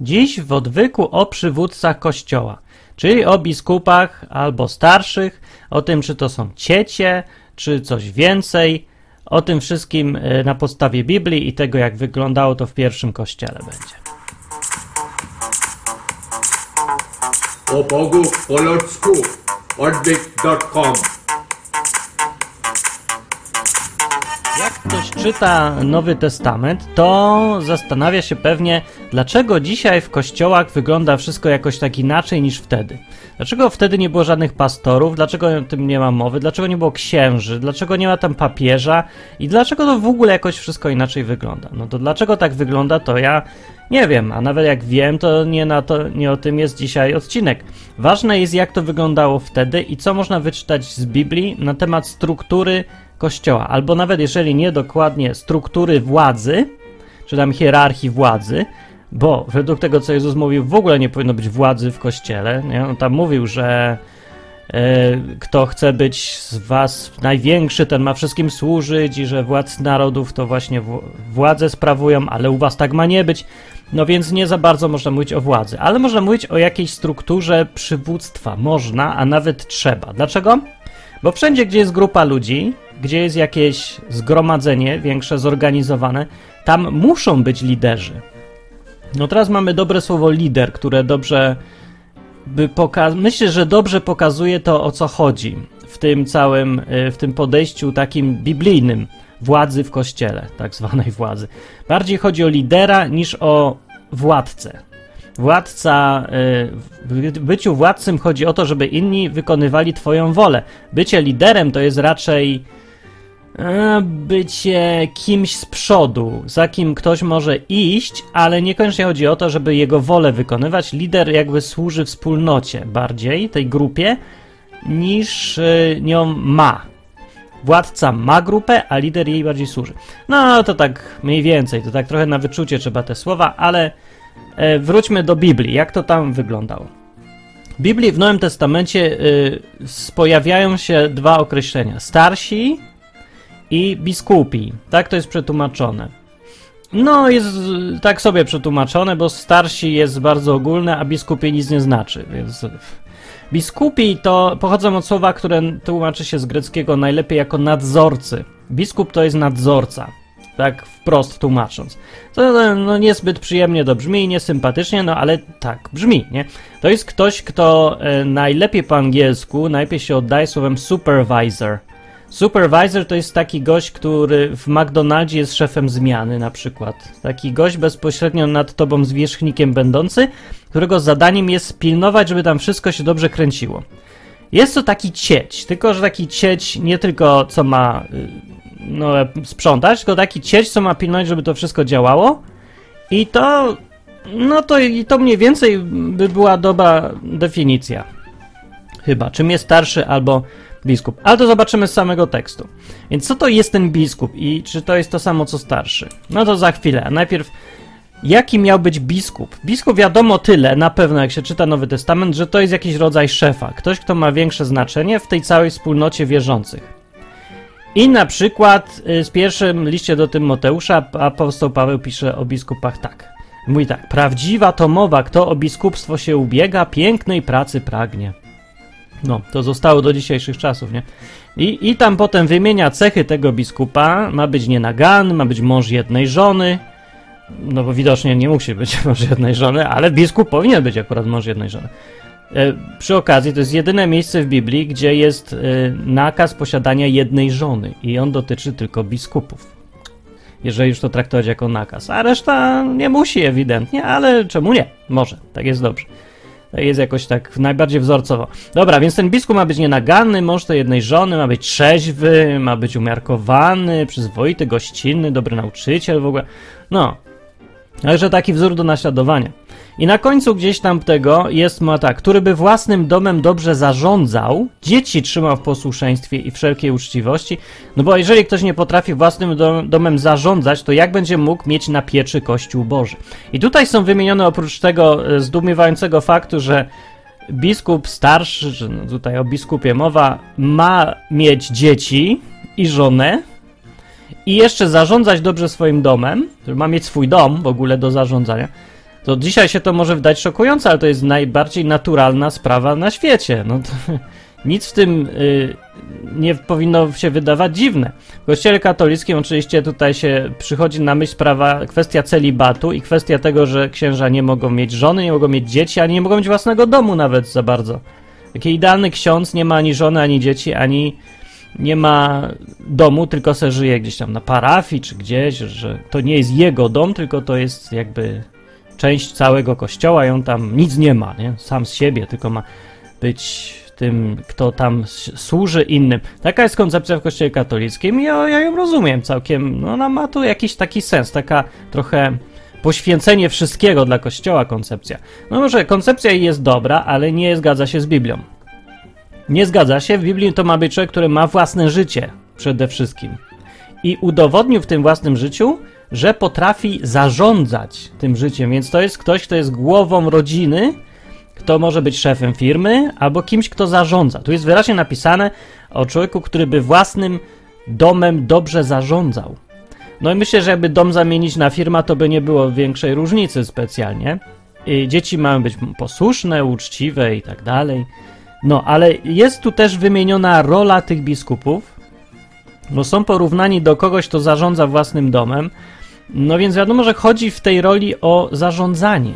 Dziś w odwyku o przywódcach kościoła, czyli o biskupach albo starszych, o tym, czy to są ciecie, czy coś więcej, o tym wszystkim e, na podstawie Biblii i tego, jak wyglądało to w pierwszym kościele będzie. O Bogu po ludzku odwyk.com ktoś czyta Nowy Testament, to zastanawia się pewnie, dlaczego dzisiaj w kościołach wygląda wszystko jakoś tak inaczej niż wtedy. Dlaczego wtedy nie było żadnych pastorów, dlaczego o tym nie ma mowy, dlaczego nie było księży, dlaczego nie ma tam papieża i dlaczego to w ogóle jakoś wszystko inaczej wygląda. No to dlaczego tak wygląda, to ja nie wiem, a nawet jak wiem, to nie, na to, nie o tym jest dzisiaj odcinek. Ważne jest, jak to wyglądało wtedy i co można wyczytać z Biblii na temat struktury kościoła, albo nawet jeżeli nie dokładnie struktury władzy, czy tam hierarchii władzy, bo według tego, co Jezus mówił, w ogóle nie powinno być władzy w kościele. Nie? On tam mówił, że e, kto chce być z was największy, ten ma wszystkim służyć i że władz narodów to właśnie w, władzę sprawują, ale u was tak ma nie być. No więc nie za bardzo można mówić o władzy, ale można mówić o jakiejś strukturze przywództwa. Można, a nawet trzeba. Dlaczego? Bo wszędzie, gdzie jest grupa ludzi, gdzie jest jakieś zgromadzenie większe, zorganizowane, tam muszą być liderzy. No teraz mamy dobre słowo lider, które dobrze by poka- myślę, że dobrze pokazuje to o co chodzi w tym całym, y, w tym podejściu takim biblijnym władzy w kościele, tak zwanej władzy. Bardziej chodzi o lidera niż o władcę. Władca, y, w byciu władcą chodzi o to, żeby inni wykonywali Twoją wolę. Bycie liderem to jest raczej bycie kimś z przodu, za kim ktoś może iść, ale niekoniecznie chodzi o to, żeby jego wolę wykonywać. Lider jakby służy wspólnocie bardziej, tej grupie, niż y, nią ma. Władca ma grupę, a lider jej bardziej służy. No to tak mniej więcej, to tak trochę na wyczucie trzeba te słowa, ale e, wróćmy do Biblii. Jak to tam wyglądało? W Biblii w Nowym Testamencie y, pojawiają się dwa określenia: starsi i biskupi. Tak to jest przetłumaczone. No, jest tak sobie przetłumaczone, bo starsi jest bardzo ogólne, a biskupi nic nie znaczy, więc. Biskupi to pochodzą od słowa, które tłumaczy się z greckiego najlepiej jako nadzorcy. Biskup to jest nadzorca, tak wprost tłumacząc. To no, niezbyt przyjemnie to brzmi, niesympatycznie, no ale tak brzmi, nie? To jest ktoś, kto e, najlepiej po angielsku, najlepiej się oddaje słowem supervisor. Supervisor to jest taki gość, który w McDonaldzie jest szefem zmiany na przykład. Taki gość bezpośrednio nad tobą zwierzchnikiem będący, którego zadaniem jest pilnować, żeby tam wszystko się dobrze kręciło. Jest to taki cieć, tylko że taki cieć nie tylko co ma y, no, sprzątać, tylko taki cieć, co ma pilnować, żeby to wszystko działało. I to, no to, i to mniej więcej by była dobra definicja. Chyba, czym jest starszy albo biskup. Ale to zobaczymy z samego tekstu. Więc co to jest ten biskup i czy to jest to samo co starszy? No to za chwilę. Najpierw, jaki miał być biskup? Biskup wiadomo tyle, na pewno jak się czyta Nowy Testament, że to jest jakiś rodzaj szefa. Ktoś, kto ma większe znaczenie w tej całej wspólnocie wierzących. I na przykład y, z pierwszym liście do Tymoteusza apostoł Paweł pisze o biskupach tak. Mówi tak, prawdziwa to mowa, kto o biskupstwo się ubiega, pięknej pracy pragnie. No, to zostało do dzisiejszych czasów, nie? I, I tam potem wymienia cechy tego biskupa. Ma być nienagany, ma być mąż jednej żony. No bo widocznie nie musi być mąż jednej żony, ale biskup powinien być akurat mąż jednej żony. E, przy okazji, to jest jedyne miejsce w Biblii, gdzie jest e, nakaz posiadania jednej żony i on dotyczy tylko biskupów. Jeżeli już to traktować jako nakaz. A reszta nie musi ewidentnie, ale czemu nie? Może, tak jest dobrze. Jest jakoś tak najbardziej wzorcowo. Dobra, więc ten biskup ma być nienaganny, mąż tej jednej żony, ma być trzeźwy, ma być umiarkowany, przyzwoity, gościnny, dobry nauczyciel w ogóle. No, Także taki wzór do naśladowania. I na końcu gdzieś tam tego jest ma tak, który by własnym domem dobrze zarządzał, dzieci trzymał w posłuszeństwie i wszelkiej uczciwości, no bo jeżeli ktoś nie potrafi własnym dom, domem zarządzać, to jak będzie mógł mieć na pieczy Kościół Boży? I tutaj są wymienione oprócz tego e, zdumiewającego faktu, że biskup starszy, no tutaj o biskupie mowa, ma mieć dzieci i żonę, i jeszcze zarządzać dobrze swoim domem, który ma mieć swój dom w ogóle do zarządzania, To dzisiaj się to może wydać szokujące, ale to jest najbardziej naturalna sprawa na świecie. No to, nic w tym y, nie powinno się wydawać dziwne. W kościele katolickim oczywiście tutaj się przychodzi na myśl sprawa, kwestia celibatu i kwestia tego, że księża nie mogą mieć żony, nie mogą mieć dzieci, ani nie mogą mieć własnego domu nawet za bardzo. Taki idealny ksiądz nie ma ani żony, ani dzieci, ani nie ma domu, tylko se żyje gdzieś tam na parafii czy gdzieś, że to nie jest jego dom, tylko to jest jakby część całego kościoła i on tam nic nie ma, nie? Sam z siebie, tylko ma być tym, kto tam służy innym. Taka jest koncepcja w kościele katolickim i ja, ja ją rozumiem całkiem. No ona ma tu jakiś taki sens, taka trochę poświęcenie wszystkiego dla kościoła koncepcja. No może koncepcja jest dobra, ale nie zgadza się z Biblią. Nie zgadza się, w Biblii to ma być człowiek, który ma własne życie przede wszystkim. I udowodnił w tym własnym życiu, że potrafi zarządzać tym życiem, więc to jest ktoś, kto jest głową rodziny, kto może być szefem firmy, albo kimś, kto zarządza. Tu jest wyraźnie napisane o człowieku, który by własnym domem dobrze zarządzał. No i myślę, że jakby dom zamienić na firma, to by nie było większej różnicy specjalnie. I dzieci mają być posłuszne, uczciwe i tak dalej. No, ale jest tu też wymieniona rola tych biskupów, bo są porównani do kogoś, kto zarządza własnym domem. No więc wiadomo, że chodzi w tej roli o zarządzanie,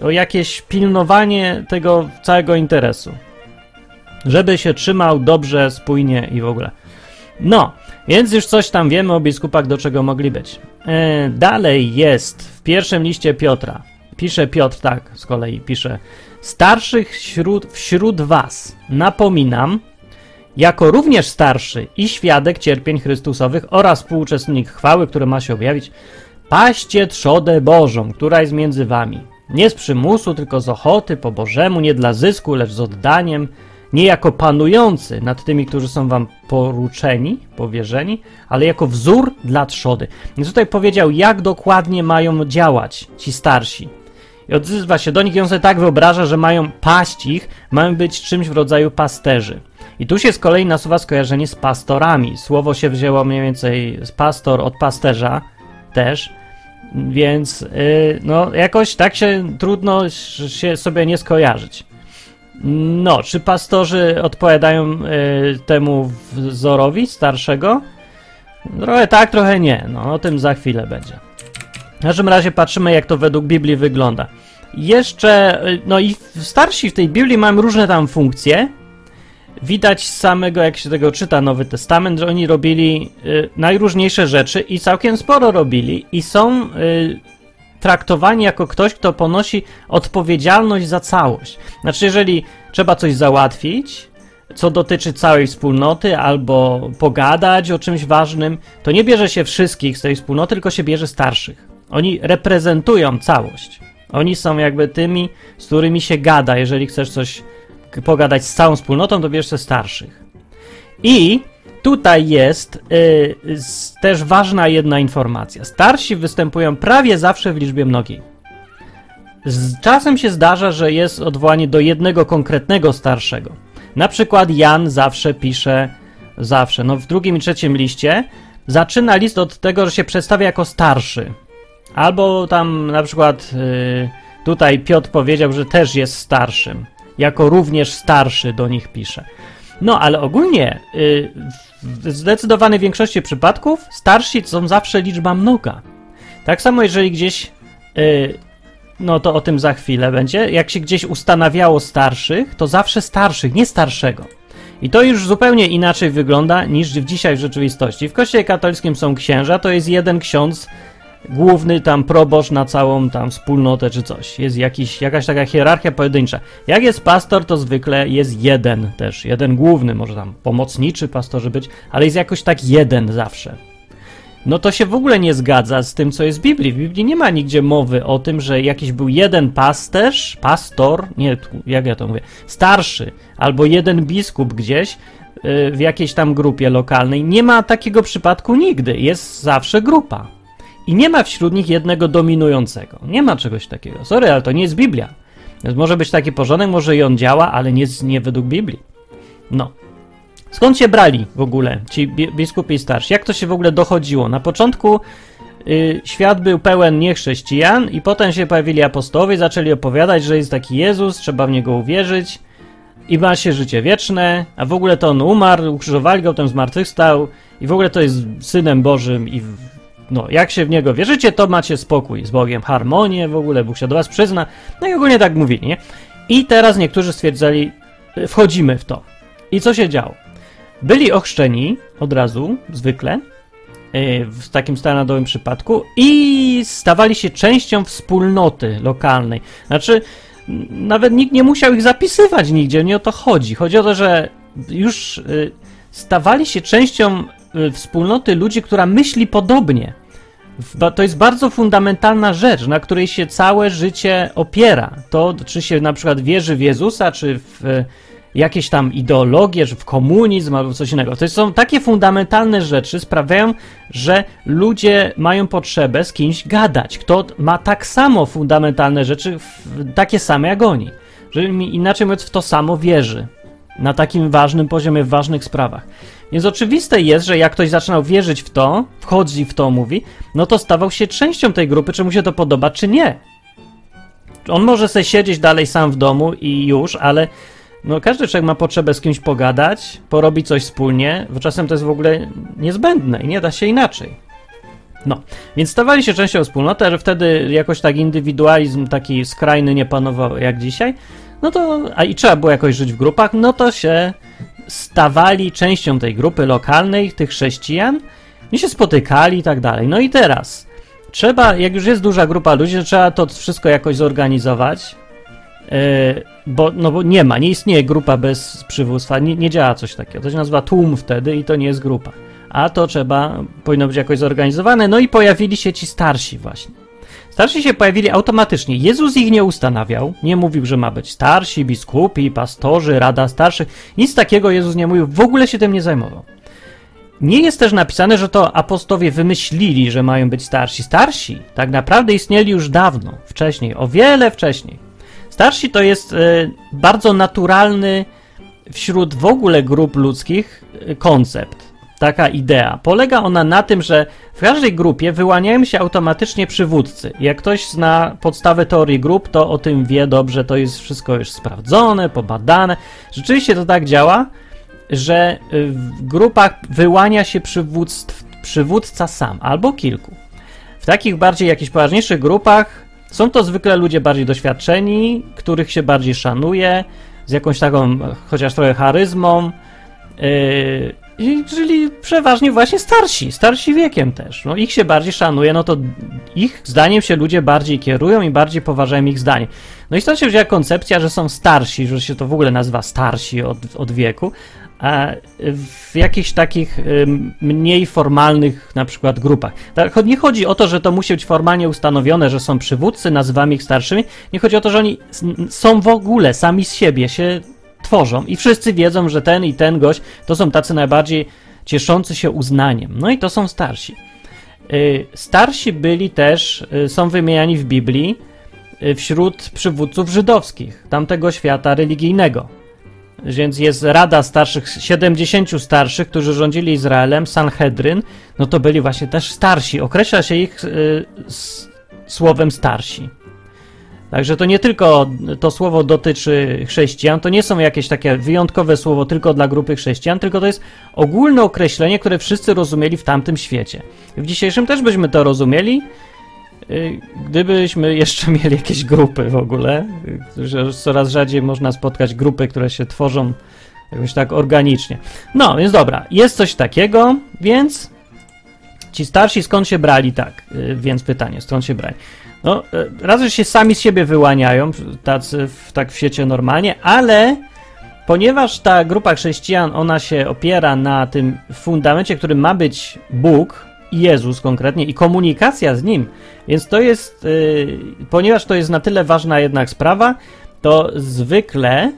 o jakieś pilnowanie tego całego interesu. Żeby się trzymał dobrze, spójnie i w ogóle. No, więc już coś tam wiemy o biskupach, do czego mogli być. E, dalej jest w pierwszym liście Piotra. Pisze Piotr tak, z kolei pisze. Starszych wśród, wśród was napominam, jako również starszy i świadek cierpień Chrystusowych oraz współuczestnik chwały, który ma się objawić, paście trzodę Bożą, która jest między wami. Nie z przymusu, tylko z ochoty, po Bożemu, nie dla zysku, lecz z oddaniem, nie jako panujący nad tymi, którzy są wam poruczeni, powierzeni, ale jako wzór dla trzody. Więc tutaj powiedział, jak dokładnie mają działać ci starsi. I odzywa się do nich i on sobie tak wyobraża, że mają paść ich, mają być czymś w rodzaju pasterzy. I tu się z kolei nasuwa skojarzenie z pastorami. Słowo się wzięło mniej więcej z pastor od pasterza też, więc yy, no jakoś tak się trudno się sobie nie skojarzyć. No, czy pastorzy odpowiadają y, temu wzorowi starszego? Trochę tak, trochę nie. No, o tym za chwilę będzie. W każdym razie patrzymy, jak to według Biblii wygląda. Jeszcze, y, no i starsi w tej Biblii mają różne tam funkcje. Widać z samego, jak się tego czyta Nowy Testament, że oni robili y, najróżniejsze rzeczy i całkiem sporo robili i są y, traktowani jako ktoś, kto ponosi odpowiedzialność za całość. Znaczy, jeżeli trzeba coś załatwić, co dotyczy całej wspólnoty, albo pogadać o czymś ważnym, to nie bierze się wszystkich z tej wspólnoty, tylko się bierze starszych. Oni reprezentują całość. Oni są jakby tymi, z którymi się gada. Jeżeli chcesz coś pogadać z całą wspólnotą, to bierz się starszych. I tutaj jest y, też ważna jedna informacja. Starsi występują prawie zawsze w liczbie mnogiej. Z czasem się zdarza, że jest odwołanie do jednego konkretnego starszego. Na przykład Jan zawsze pisze, zawsze, no w drugim i trzecim liście, zaczyna list od tego, że się przedstawia jako starszy. Albo tam na przykład y, tutaj Piotr powiedział, że też jest starszym. Jako również starszy do nich pisze. No, ale ogólnie y, w zdecydowanej większości przypadków starsi są zawsze liczba mnoga. Tak samo jeżeli gdzieś, y, no to o tym za chwilę będzie, jak się gdzieś ustanawiało starszych, to zawsze starszych, nie starszego. I to już zupełnie inaczej wygląda niż dzisiaj w rzeczywistości. W kościele katolickim są księża, to jest jeden ksiądz główny tam proboszcz na całą tam wspólnotę czy coś. Jest jakiś, jakaś taka hierarchia pojedyncza. Jak jest pastor, to zwykle jest jeden też, jeden główny, może tam pomocniczy pastorzy być, ale jest jakoś tak jeden zawsze. No to się w ogóle nie zgadza z tym, co jest w Biblii. W Biblii nie ma nigdzie mowy o tym, że jakiś był jeden pasterz, pastor, nie, jak ja to mówię, starszy, albo jeden biskup gdzieś y, w jakiejś tam grupie lokalnej. Nie ma takiego przypadku nigdy. Jest zawsze grupa. I nie ma wśród nich jednego dominującego. Nie ma czegoś takiego. Sorry, ale to nie jest Biblia. Więc może być taki porządek, może i on działa, ale nie, nie według Biblii. No. Skąd się brali w ogóle ci biskupi starsi? Jak to się w ogóle dochodziło? Na początku y, świat był pełen niechrześcijan i potem się pojawili apostołowie, zaczęli opowiadać, że jest taki Jezus, trzeba w Niego uwierzyć i ma się życie wieczne, a w ogóle to On umarł, ukrzyżowali Go, potem zmartwychwstał i w ogóle to jest Synem Bożym i no, jak się w Niego wierzycie, to macie spokój z Bogiem, harmonię w ogóle, Bóg się do was przyzna, no i ogólnie tak mówili, nie? I teraz niektórzy stwierdzali, y, wchodzimy w to. I co się działo? Byli ochrzczeni od razu, zwykle, y, w takim standardowym przypadku i stawali się częścią wspólnoty lokalnej. Znaczy, nawet nikt nie musiał ich zapisywać nigdzie, nie o to chodzi. Chodzi o to, że już y, stawali się częścią wspólnoty ludzi, która myśli podobnie. To jest bardzo fundamentalna rzecz, na której się całe życie opiera. To, czy się na przykład wierzy w Jezusa, czy w e, jakieś tam ideologie, czy w komunizm albo coś innego. To są takie fundamentalne rzeczy, sprawiają, że ludzie mają potrzebę z kimś gadać. Kto ma tak samo fundamentalne rzeczy, takie same jak oni. Że inaczej mówiąc, w to samo wierzy. Na takim ważnym poziomie, w ważnych sprawach. Więc oczywiste jest, że jak ktoś zaczynał wierzyć w to, wchodzi w to, mówi, no to stawał się częścią tej grupy, czy mu się to podoba, czy nie. On może sobie siedzieć dalej sam w domu i już, ale no każdy człowiek ma potrzebę z kimś pogadać, porobić coś wspólnie, bo czasem to jest w ogóle niezbędne i nie da się inaczej. No, więc stawali się częścią wspólnoty, że wtedy jakoś tak indywidualizm taki skrajny nie panował jak dzisiaj, no to, a i trzeba było jakoś żyć w grupach, no to się stawali częścią tej grupy lokalnej, tych chrześcijan, i się spotykali i tak dalej. No i teraz trzeba, jak już jest duża grupa ludzi, to trzeba to wszystko jakoś zorganizować, yy, bo, no bo nie ma, nie istnieje grupa bez przywództwa, nie, nie działa coś takiego. To się nazywa tłum wtedy i to nie jest grupa. A to trzeba, powinno być jakoś zorganizowane. No i pojawili się ci starsi właśnie. Starsi się pojawili automatycznie. Jezus ich nie ustanawiał, nie mówił, że ma być starsi, biskupi, pastorzy, rada starszych. Nic takiego Jezus nie mówił, w ogóle się tym nie zajmował. Nie jest też napisane, że to apostowie wymyślili, że mają być starsi. Starsi tak naprawdę istnieli już dawno, wcześniej, o wiele wcześniej. Starsi to jest e, bardzo naturalny wśród w ogóle grup ludzkich e, koncept, taka idea. Polega ona na tym, że w każdej grupie wyłaniają się automatycznie przywódcy. Jak ktoś zna podstawę teorii grup, to o tym wie dobrze, to jest wszystko już sprawdzone, pobadane. Rzeczywiście to tak działa, że y, w grupach wyłania się przywództw, przywódca sam albo kilku. W takich bardziej jakichś poważniejszych grupach są to zwykle ludzie bardziej doświadczeni, których się bardziej szanuje, z jakąś taką e, chociaż trochę charyzmą, yy, i- czyli przeważnie właśnie starsi, starsi wiekiem też. No, ich się bardziej szanuje, no to ich zdaniem się ludzie bardziej kierują i bardziej poważają ich zdanie. No i stąd się wzięła koncepcja, że są starsi, że się to w ogóle nazywa starsi od, od wieku, a w jakichś takich mniej formalnych na przykład grupach. Tak, Nie chodzi o to, że to musi być formalnie ustanowione, że są przywódcy, nazywamy ich starszymi. Nie chodzi o to, że oni są w ogóle sami z siebie, się tworzą i wszyscy wiedzą, że ten i ten gość to są tacy najbardziej cieszący się uznaniem. No i to są starsi. Y, Starsi byli też, y, są wymieniani w Biblii y, wśród przywódców żydowskich, tamtego świata religijnego. Więc jest rada starszych, 70 starszych, którzy rządzili Izraelem, Sanhedryn, no to byli właśnie też starsi. Określa się ich słowem starsi. Także to nie tylko to słowo dotyczy chrześcijan, to nie są jakieś takie wyjątkowe słowo tylko dla grupy chrześcijan, tylko to jest ogólne określenie, które wszyscy rozumieli w tamtym świecie. W dzisiejszym też byśmy to rozumieli, y, gdybyśmy jeszcze mieli jakieś grupy w ogóle, y, że coraz rzadziej można spotkać grupy, które się tworzą jakoś tak organicznie. No, więc dobra, jest coś takiego, więc ci starsi skąd się brali, tak, y, więc pytanie, skąd się brali? No, y, raz, że się sami z siebie wyłaniają, tacy w, tak w świecie normalnie, ale ponieważ ta grupa chrześcijan, ona się opiera na tym fundamencie, którym ma być Bóg Jezus konkretnie i komunikacja z Nim, więc to jest, y, ponieważ to jest na tyle ważna jednak sprawa, to zwykle,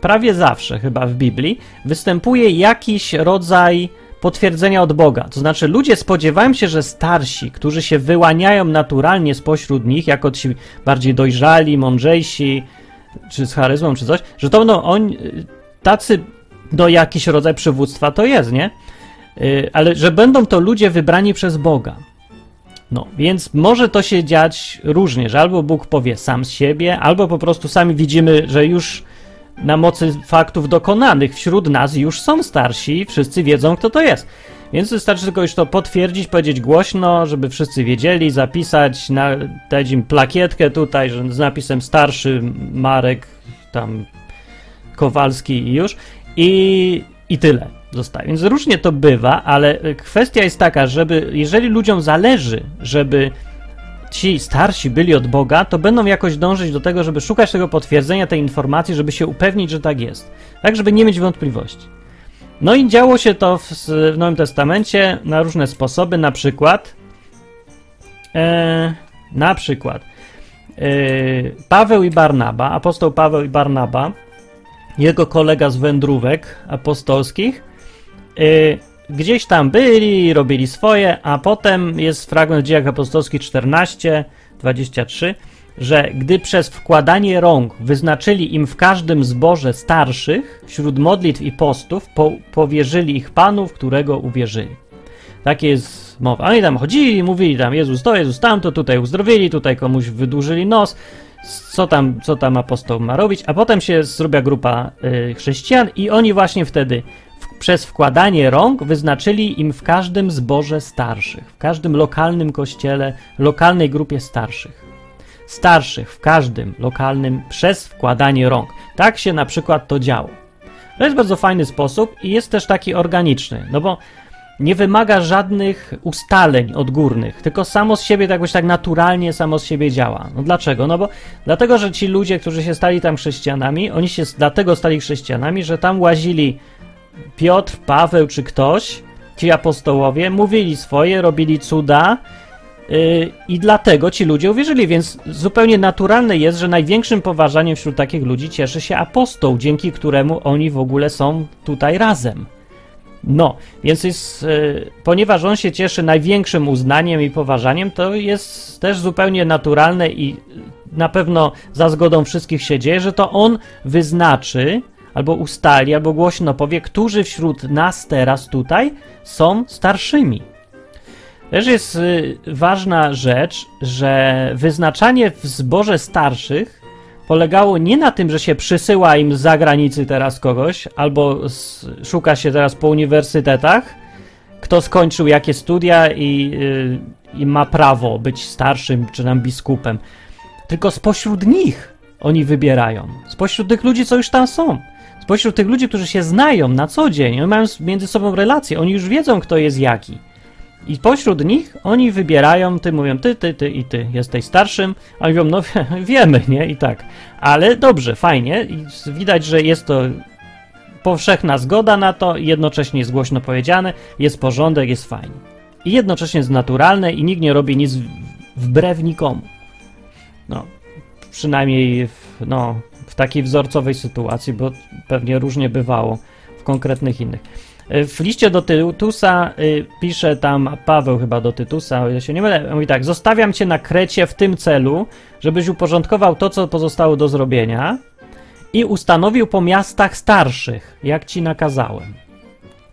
prawie zawsze chyba w Biblii, występuje jakiś rodzaj potwierdzenia od Boga. To znaczy, ludzie spodziewają się, że starsi, którzy się wyłaniają naturalnie spośród nich, jako ci bardziej dojrzali, mądrzejsi, czy z charyzmą, czy coś, że to będą oni, tacy, no jakiś rodzaj przywództwa to jest, nie? Y, Ale że będą to ludzie wybrani przez Boga. No, więc może to się dziać różnie, że albo Bóg powie sam z siebie, albo po prostu sami widzimy, że już na mocy faktów dokonanych wśród nas już są starsi, wszyscy wiedzą, kto to jest. Więc wystarczy tylko już to potwierdzić, powiedzieć głośno, żeby wszyscy wiedzieli, zapisać, na, dać im plakietkę tutaj, że z napisem starszy Marek, tam Kowalski i już. I, i tyle zostaje. Więc różnie to bywa, ale kwestia jest taka, żeby jeżeli ludziom zależy, żeby ci starsi byli od Boga, to będą jakoś dążyć do tego, żeby szukać tego potwierdzenia, tej informacji, żeby się upewnić, że tak jest. Tak, żeby nie mieć wątpliwości. No i działo się to w, w Nowym Testamencie na różne sposoby, na przykład e, na przykład e, Paweł i Barnaba, apostoł Paweł i Barnaba, jego kolega z wędrówek apostolskich, e, gdzieś tam byli, robili swoje, a potem jest fragment w dziejach apostolskich 14, 23, że gdy przez wkładanie rąk wyznaczyli im w każdym zborze starszych, wśród modlitw i postów, po, powierzyli ich Panu, w którego uwierzyli. Takie jest mowa. Oni tam chodzili, mówili tam Jezus to, Jezus tamto, tutaj uzdrowili, tutaj komuś wydłużyli nos, co tam, co tam apostoł ma robić, a potem się zrobiła grupa y, chrześcijan i oni właśnie wtedy przez wkładanie rąk wyznaczyli im w każdym zborze starszych, w każdym lokalnym kościele, lokalnej grupie starszych starszych w każdym lokalnym przez wkładanie rąk. Tak się na przykład to działo. To jest bardzo fajny sposób i jest też taki organiczny, no bo nie wymaga żadnych ustaleń odgórnych, tylko samo z siebie jakoś tak naturalnie samo z siebie działa. No dlaczego? No bo dlatego, że ci ludzie, którzy się stali tam chrześcijanami, oni się dlatego stali chrześcijanami, że tam łazili Piotr, Paweł czy ktoś, ci apostołowie, mówili swoje, robili cuda, i dlatego ci ludzie uwierzyli, więc zupełnie naturalne jest, że największym poważaniem wśród takich ludzi cieszy się apostoł, dzięki któremu oni w ogóle są tutaj razem. No, więc jest, y, ponieważ on się cieszy największym uznaniem i poważaniem, to jest też zupełnie naturalne i na pewno za zgodą wszystkich się dzieje, że to on wyznaczy, albo ustali, albo głośno powie, którzy wśród nas teraz tutaj są starszymi. Też jest y, ważna rzecz, że wyznaczanie w zborze starszych polegało nie na tym, że się przysyła im z zagranicy teraz kogoś, albo szuka się teraz po uniwersytetach, kto skończył jakie studia i, y, i ma prawo być starszym czy nam biskupem. Tylko spośród nich oni wybierają. Spośród tych ludzi, co już tam są. Spośród tych ludzi, którzy się znają na co dzień, oni mają między sobą relacje, oni już wiedzą, kto jest jaki. I pośród nich oni wybierają, ty mówią, ty, ty, ty i ty jesteś starszym, a mówią, no wiemy, nie? I tak. Ale dobrze, fajnie. I widać, że jest to powszechna zgoda na to, jednocześnie jest głośno powiedziane, jest porządek, jest fajnie. I jednocześnie jest naturalne i nikt nie robi nic wbrew nikomu. No, przynajmniej w, no, w takiej wzorcowej sytuacji, bo pewnie różnie bywało w konkretnych innych. W liście do Tytusa y, pisze tam Paweł chyba do Tytusa, o się nie mylę, mówi tak, zostawiam cię na Krecie w tym celu, żebyś uporządkował to, co pozostało do zrobienia i ustanowił po miastach starszych, jak ci nakazałem.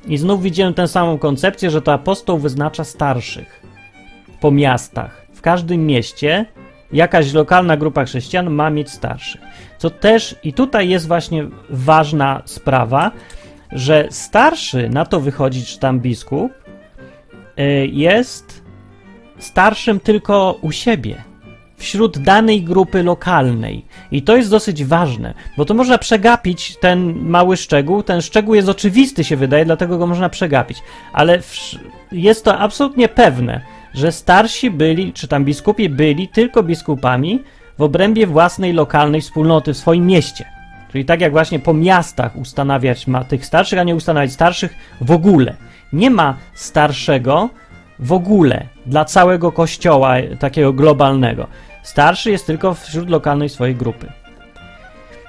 I znów widziałem tę samą koncepcję, że to apostoł wyznacza starszych po miastach. W każdym mieście jakaś lokalna grupa chrześcijan ma mieć starszych. Co też i tutaj jest właśnie ważna sprawa, że starszy, na to wychodzi, czy tam biskup, y, jest starszym tylko u siebie, wśród danej grupy lokalnej. I to jest dosyć ważne, bo to można przegapić ten mały szczegół. Ten szczegół jest oczywisty, się wydaje, dlatego go można przegapić. Ale jest to absolutnie pewne, że starsi byli, czy tam biskupi byli tylko biskupami w obrębie własnej lokalnej wspólnoty w swoim mieście. Czyli tak jak właśnie po miastach ustanawiać ma tych starszych, a nie ustanawiać starszych w ogóle. Nie ma starszego w ogóle dla całego kościoła takiego globalnego. Starszy jest tylko wśród lokalnej swojej grupy.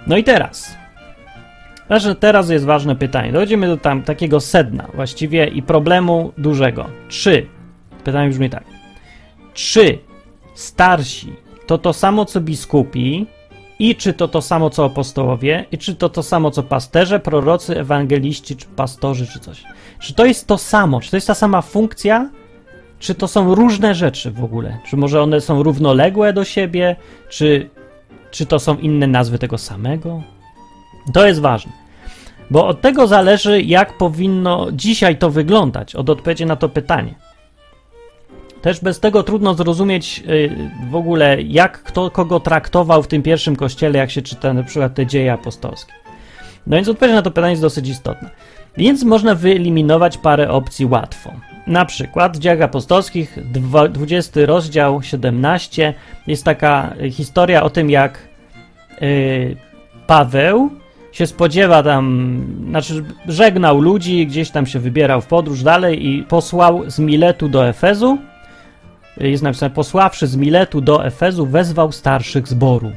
No i teraz. Znaczy, teraz jest ważne pytanie. Dojdziemy do tam takiego sedna właściwie i problemu dużego. Czy, pytanie brzmi tak, czy starsi to to samo co biskupi, i czy to to samo co apostołowie, i czy to to samo co pasterze, prorocy, ewangeliści, czy pastorzy, czy coś. Czy to jest to samo, czy to jest ta sama funkcja, czy to są różne rzeczy w ogóle? Czy może one są równoległe do siebie? Czy, czy to są inne nazwy tego samego? To jest ważne. Bo od tego zależy, jak powinno dzisiaj to wyglądać, od odpowiedzi na to pytanie. Też bez tego trudno zrozumieć y, w ogóle, jak kto kogo traktował w tym pierwszym kościele, jak się czyta na przykład te dzieje apostolskie. No więc odpowiedź na to pytanie jest dosyć istotna. Więc można wyeliminować parę opcji łatwo. Na przykład w dziejach apostolskich, 20 rozdział 17, jest taka historia o tym, jak yy, Paweł się spodziewa tam, znaczy żegnał ludzi, gdzieś tam się wybierał w podróż dalej i posłał z Miletu do Efezu. Jest napisane, posławszy z Miletu do Efezu, wezwał starszych zboru.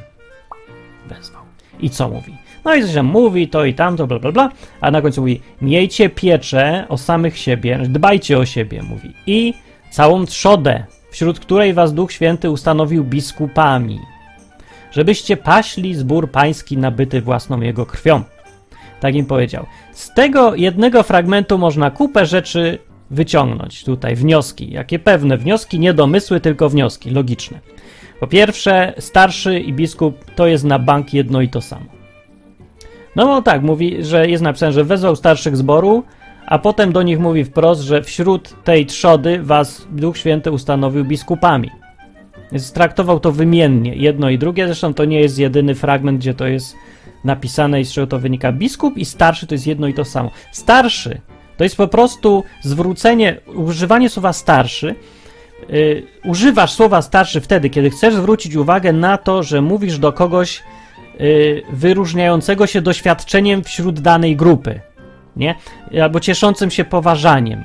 Wezwał. I co mówi? No i coś tam mówi, to i tamto, bla, bla, bla, a na końcu mówi, miejcie pieczę o samych siebie, dbajcie o siebie, mówi, i całą trzodę, wśród której was Duch Święty ustanowił biskupami, żebyście paśli zbór pański nabyty własną jego krwią. Tak im powiedział. Z tego jednego fragmentu można kupę rzeczy wyciągnąć tutaj, wnioski. Jakie pewne wnioski, nie domysły, tylko wnioski, logiczne. Po pierwsze, starszy i biskup to jest na bank jedno i to samo. No, no tak, mówi, że jest napisane, że wezwał starszych zboru, a potem do nich mówi wprost, że wśród tej trzody was Duch Święty ustanowił biskupami. Więc traktował to wymiennie, jedno i drugie. Zresztą to nie jest jedyny fragment, gdzie to jest napisane i z czego to wynika. Biskup i starszy to jest jedno i to samo. Starszy to jest po prostu zwrócenie, używanie słowa starszy. Yy, używasz słowa starszy wtedy, kiedy chcesz zwrócić uwagę na to, że mówisz do kogoś yy, wyróżniającego się doświadczeniem wśród danej grupy, nie? Albo cieszącym się poważaniem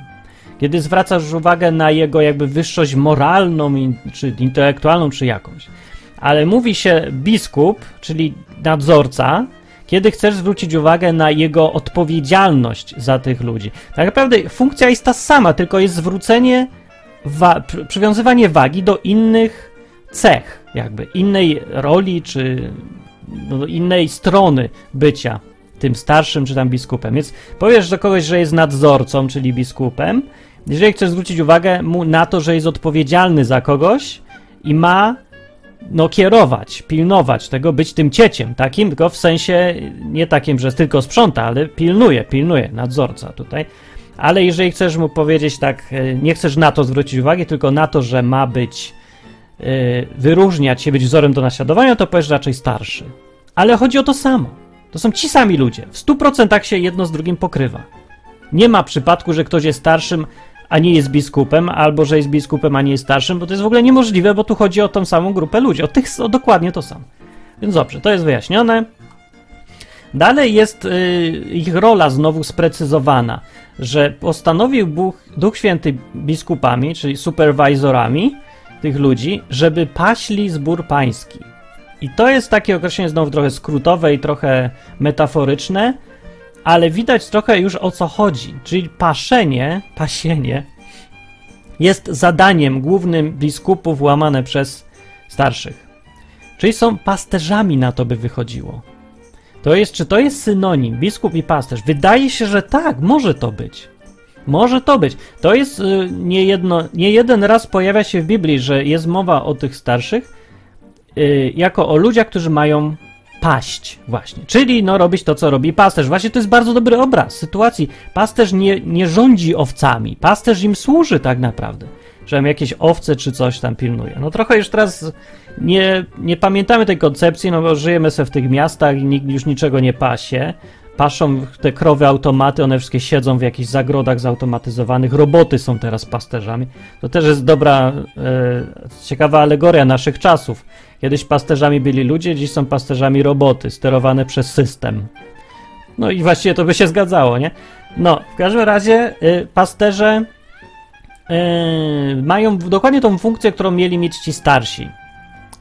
kiedy zwracasz uwagę na jego jakby wyższość moralną, czy intelektualną, czy jakąś. Ale mówi się biskup, czyli nadzorca, kiedy chcesz zwrócić uwagę na jego odpowiedzialność za tych ludzi. Tak naprawdę funkcja jest ta sama, tylko jest zwrócenie, wa przywiązywanie wagi do innych cech, jakby innej roli, czy no, innej strony bycia tym starszym, czy tam biskupem. Więc powiesz do kogoś, że jest nadzorcą, czyli biskupem, jeżeli chcesz zwrócić uwagę mu na to, że jest odpowiedzialny za kogoś i ma no, kierować, pilnować tego, być tym cieciem takim, tylko w sensie nie takim, że tylko sprząta, ale pilnuje, pilnuje, nadzorca tutaj. Ale jeżeli chcesz mu powiedzieć tak, e, nie chcesz na to zwrócić uwagi, tylko na to, że ma być, yy, wyróżniać się, być wzorem do naśladowania, to powiesz raczej starszy. Ale chodzi o to samo. To są ci sami ludzie. W 100% się jedno z drugim pokrywa. Nie ma przypadku, że ktoś jest starszym, a nie jest biskupem, albo że jest biskupem, a nie jest starszym, bo to jest w ogóle niemożliwe, bo tu chodzi o tą samą grupę ludzi, o tych, o dokładnie to samo. Więc dobrze, to jest wyjaśnione. Dalej jest y, ich rola znowu sprecyzowana, że postanowił Bóg, Duch Święty biskupami, czyli superwajzorami tych ludzi, żeby paśli zbór pański. I to jest takie określenie znowu trochę skrótowe i trochę metaforyczne, ale widać trochę już o co chodzi. Czyli paszenie, pasienie jest zadaniem głównym biskupów łamane przez starszych. Czyli są pasterzami na to by wychodziło. To jest, czy to jest synonim, biskup i pasterz? Wydaje się, że tak, może to być. Może to być. To jest y, nie, jedno, nie jeden raz pojawia się w Biblii, że jest mowa o tych starszych y, jako o ludziach, którzy mają paść właśnie. Czyli no robić to, co robi pasterz. Właśnie to jest bardzo dobry obraz sytuacji. Pasterz nie, nie rządzi owcami. Pasterz im służy tak naprawdę. Że jakieś owce czy coś tam pilnuje. No trochę już teraz nie, nie pamiętamy tej koncepcji, no bo żyjemy sobie w tych miastach i nikt już niczego nie pasie. Paszą te krowy automaty, one wszystkie siedzą w jakichś zagrodach zautomatyzowanych. Roboty są teraz pasterzami. To też jest dobra, e, ciekawa alegoria naszych czasów Kiedyś pasterzami byli ludzie, dziś są pasterzami roboty sterowane przez system. No i właściwie to by się zgadzało, nie? No, w każdym razie y, pasterze y, mają dokładnie tą funkcję, którą mieli mieć ci starsi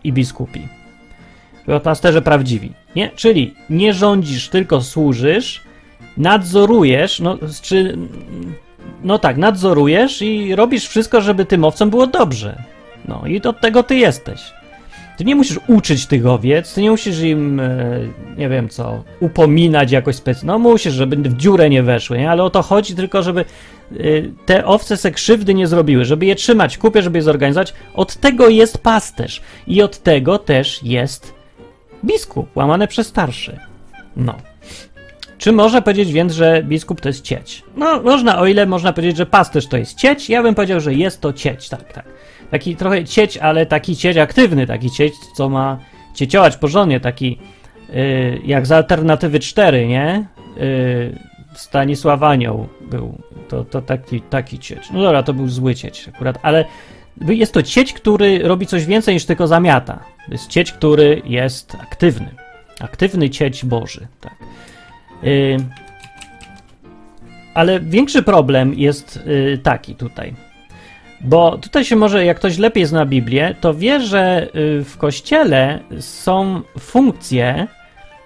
i biskupi. Pasterze prawdziwi, nie? Czyli nie rządzisz, tylko służysz, nadzorujesz, no, czy, no tak, nadzorujesz i robisz wszystko, żeby tym owcom było dobrze. No i od tego ty jesteś. Ty nie musisz uczyć tych owiec, ty nie musisz im, e, nie wiem co, upominać jakoś specjalnie. No musisz, żeby w dziurę nie weszły, nie? Ale o to chodzi tylko, żeby e, te owce se krzywdy nie zrobiły, żeby je trzymać kupie, żeby je zorganizować. Od tego jest pasterz i od tego też jest biskup, łamane przez starszy. No. Czy można powiedzieć więc, że biskup to jest cieć? No, można, o ile można powiedzieć, że pasterz to jest cieć, ja bym powiedział, że jest to cieć, tak, tak. Taki trochę cieć, ale taki cieć aktywny, taki cieć, co ma cieciołać porządnie, taki yy, jak z Alternatywy 4, nie? Yy, Stanisław Anioł był, to, to taki, taki cieć. No dobra, to był zły cieć akurat, ale jest to cieć, który robi coś więcej niż tylko zamiata. To jest cieć, który jest aktywny. Aktywny cieć Boży, tak. Yy, ale większy problem jest yy, taki tutaj. Bo tutaj się może, jak ktoś lepiej zna Biblię, to wie, że yy, w kościele są funkcje,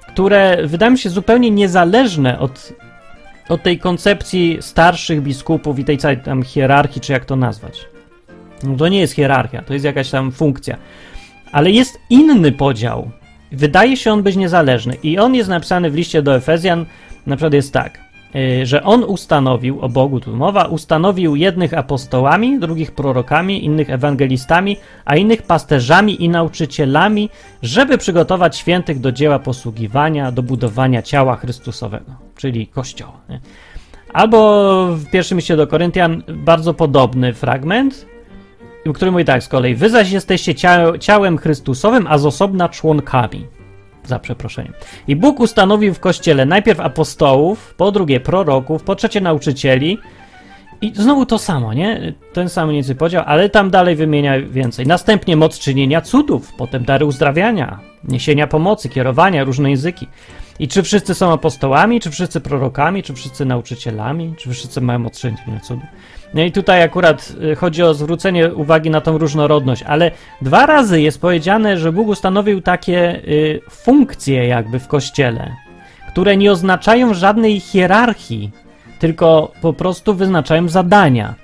które wydają się zupełnie niezależne od, od tej koncepcji starszych biskupów i tej całej tam hierarchii, czy jak to nazwać. No to nie jest hierarchia, to jest jakaś tam funkcja. Ale jest inny podział Wydaje się on być niezależny i on jest napisany w liście do Efezjan, na przykład jest tak, y, że on ustanowił, o Bogu tu mowa, ustanowił jednych apostołami, drugich prorokami, innych ewangelistami, a innych pasterzami i nauczycielami, żeby przygotować świętych do dzieła posługiwania, do budowania ciała Chrystusowego, czyli Kościoła. Albo w pierwszym liście do Koryntian bardzo podobny fragment, który mówi tak z kolei, wy zaś jesteście ciałem Chrystusowym, a z osobna członkami. Za przeproszeniem. I Bóg ustanowił w Kościele najpierw apostołów, po drugie proroków, po trzecie nauczycieli, i znowu to samo, nie? Ten sam mniej więcej podział, ale tam dalej wymienia więcej. Następnie moc czynienia cudów, potem dary uzdrawiania, niesienia pomocy, kierowania, różne języki. I czy wszyscy są apostołami, czy wszyscy prorokami, czy wszyscy nauczycielami, czy wszyscy mają moc czynienia cudów? No i tutaj akurat y, chodzi o zwrócenie uwagi na tą różnorodność, ale dwa razy jest powiedziane, że Bóg ustanowił takie y, funkcje jakby w kościele, które nie oznaczają żadnej hierarchii, tylko po prostu wyznaczają zadania.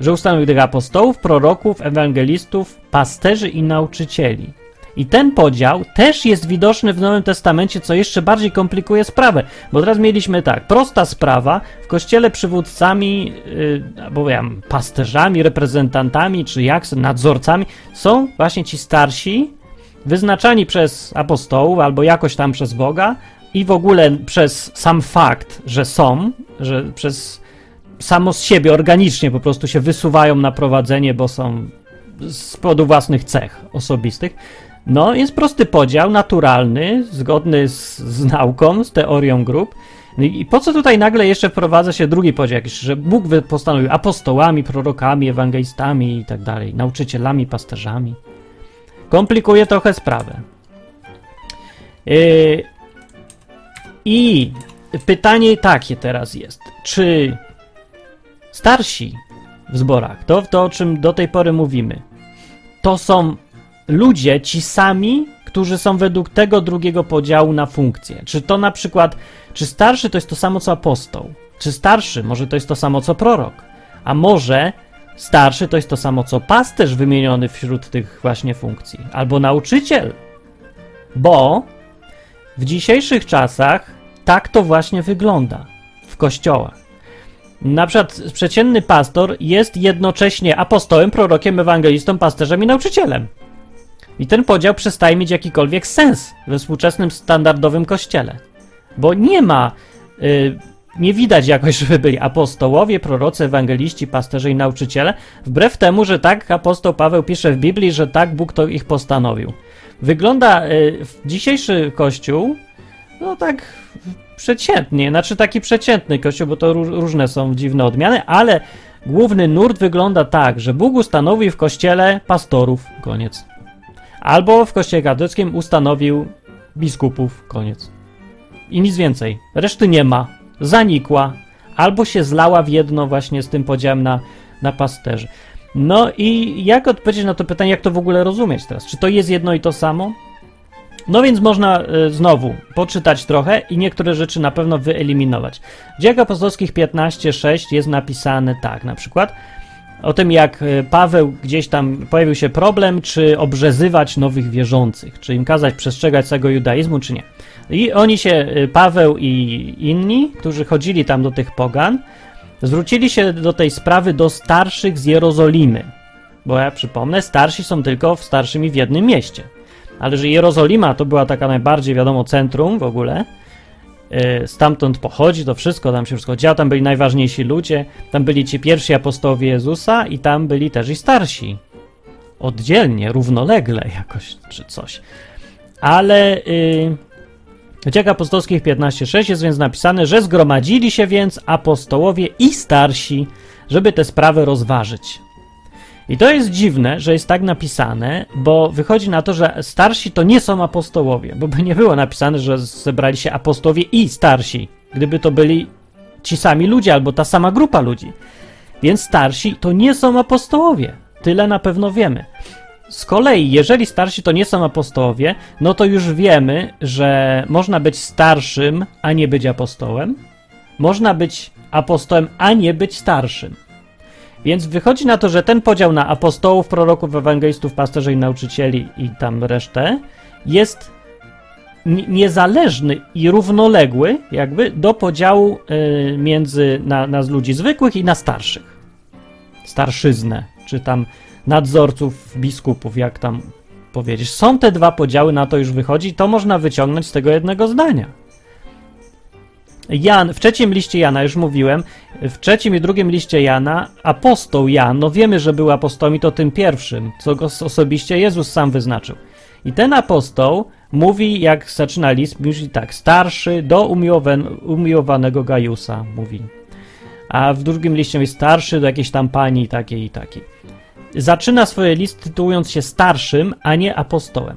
Że ustanowił tych apostołów, proroków, ewangelistów, pasterzy i nauczycieli. I ten podział też jest widoczny w Nowym Testamencie, co jeszcze bardziej komplikuje sprawę. Bo teraz mieliśmy tak, prosta sprawa, w kościele przywódcami, yy, albo ja pasterzami, reprezentantami, czy jak, nadzorcami są właśnie ci starsi, wyznaczani przez apostołów albo jakoś tam przez Boga i w ogóle przez sam fakt, że są, że przez samo z siebie organicznie po prostu się wysuwają na prowadzenie, bo są z powodu własnych cech osobistych. No, jest prosty podział, naturalny, zgodny z, z nauką, z teorią grup. No i po co tutaj nagle jeszcze wprowadza się drugi podział, jakiś, że Bóg postanowił apostołami, prorokami, ewangelistami i tak dalej, nauczycielami, pasterzami. Komplikuje trochę sprawę. Yy, I pytanie takie teraz jest, czy starsi w zborach, to, to o czym do tej pory mówimy, to są ludzie, ci sami, którzy są według tego drugiego podziału na funkcje. Czy to na przykład, czy starszy to jest to samo co apostoł? Czy starszy może to jest to samo co prorok? A może starszy to jest to samo co pasterz wymieniony wśród tych właśnie funkcji? Albo nauczyciel? Bo w dzisiejszych czasach tak to właśnie wygląda w kościołach. Na przykład przeciętny pastor jest jednocześnie apostołem, prorokiem, ewangelistą, pasterzem i nauczycielem. I ten podział przestaje mieć jakikolwiek sens we współczesnym standardowym kościele. Bo nie ma, yy, nie widać jakoś, żeby byli apostołowie, prorocy, ewangeliści, pasterze i nauczyciele, wbrew temu, że tak apostoł Paweł pisze w Biblii, że tak Bóg to ich postanowił. Wygląda yy, dzisiejszy kościół, no tak przeciętnie, znaczy taki przeciętny kościół, bo to różne są dziwne odmiany, ale główny nurt wygląda tak, że Bóg ustanowił w kościele pastorów, koniec. Albo w kościele katolickim ustanowił biskupów, koniec. I nic więcej. Reszty nie ma. Zanikła. Albo się zlała w jedno właśnie z tym podziałem na, na pasterzy. No i jak odpowiedzieć na to pytanie, jak to w ogóle rozumieć teraz? Czy to jest jedno i to samo? No więc można y, znowu poczytać trochę i niektóre rzeczy na pewno wyeliminować. W dziejach apostolskich 15.6 jest napisane tak, na przykład o tym, jak e, Paweł gdzieś tam pojawił się problem, czy obrzezywać nowych wierzących, czy im kazać przestrzegać całego judaizmu, czy nie. I oni się, e, Paweł i inni, którzy chodzili tam do tych pogan, zwrócili się do tej sprawy do starszych z Jerozolimy. Bo ja przypomnę, starsi są tylko w starszym i w jednym mieście. Ale że Jerozolima to była taka najbardziej, wiadomo, centrum w ogóle, stamtąd pochodzi to wszystko, tam się wszystko działo, tam byli najważniejsi ludzie, tam byli ci pierwsi apostołowie Jezusa i tam byli też i starsi. Oddzielnie, równolegle jakoś, czy coś. Ale yy, w Dziejach Apostolskich 15.6 jest więc napisane, że zgromadzili się więc apostołowie i starsi, żeby te sprawy rozważyć. I to jest dziwne, że jest tak napisane, bo wychodzi na to, że starsi to nie są apostołowie, bo by nie było napisane, że zebrali się apostołowie i starsi, gdyby to byli ci sami ludzie albo ta sama grupa ludzi. Więc starsi to nie są apostołowie. Tyle na pewno wiemy. Z kolei, jeżeli starsi to nie są apostołowie, no to już wiemy, że można być starszym, a nie być apostołem. Można być apostołem, a nie być starszym. Więc wychodzi na to, że ten podział na apostołów, proroków, ewangelistów, pasterzy i nauczycieli i tam resztę jest niezależny i równoległy jakby do podziału y, między na, na ludzi zwykłych i na starszych. Starszyznę, czy tam nadzorców, biskupów, jak tam powiedzieć. Są te dwa podziały, na to już wychodzi, to można wyciągnąć z tego jednego zdania. Jan, w trzecim liście Jana, już mówiłem, w trzecim i drugim liście Jana, apostoł Jan, no wiemy, że był apostołem i to tym pierwszym, co go osobiście Jezus sam wyznaczył. I ten apostoł mówi, jak zaczyna list, mówi tak, starszy do umiłowanego Gajusa, mówi. A w drugim liście jest starszy do jakiejś tam pani takiej i takiej. Zaczyna swoje list tytułując się starszym, a nie apostołem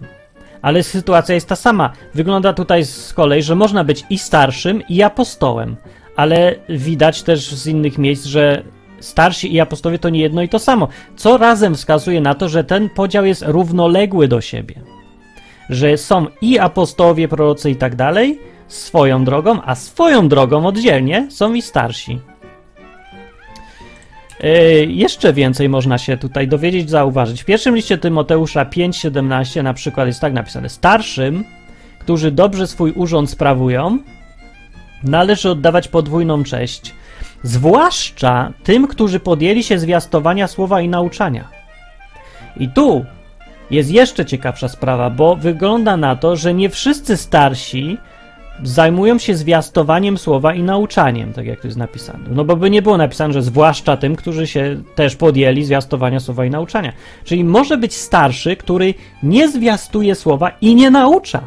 ale sytuacja jest ta sama. Wygląda tutaj z kolei, że można być i starszym, i apostołem, ale widać też z innych miejsc, że starsi i apostowie to nie jedno i to samo, co razem wskazuje na to, że ten podział jest równoległy do siebie. Że są i apostowie, prorocy i tak dalej, swoją drogą, a swoją drogą oddzielnie są i starsi. Jeszcze więcej można się tutaj dowiedzieć, zauważyć. W pierwszym liście Tymoteusza 5:17 na przykład jest tak napisane: Starszym, którzy dobrze swój urząd sprawują, należy oddawać podwójną cześć, zwłaszcza tym, którzy podjęli się zwiastowania słowa i nauczania. I tu jest jeszcze ciekawsza sprawa, bo wygląda na to, że nie wszyscy starsi zajmują się zwiastowaniem słowa i nauczaniem, tak jak to jest napisane. No bo by nie było napisane, że zwłaszcza tym, którzy się też podjęli zwiastowania słowa i nauczania. Czyli może być starszy, który nie zwiastuje słowa i nie naucza.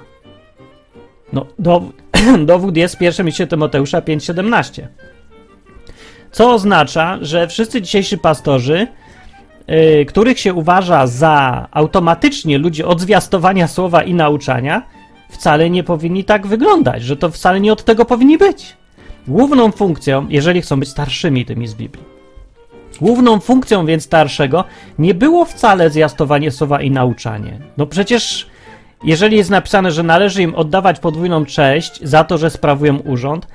No, dowód, dowód jest w pierwszym liście Tymoteusza 5,17. Co oznacza, że wszyscy dzisiejsi pastorzy, yy, których się uważa za automatycznie ludzi od zwiastowania słowa i nauczania, wcale nie powinni tak wyglądać, że to wcale nie od tego powinni być. Główną funkcją, jeżeli chcą być starszymi tymi z Biblii, główną funkcją więc starszego nie było wcale zjastowanie słowa i nauczanie. No przecież, jeżeli jest napisane, że należy im oddawać podwójną cześć za to, że sprawują urząd,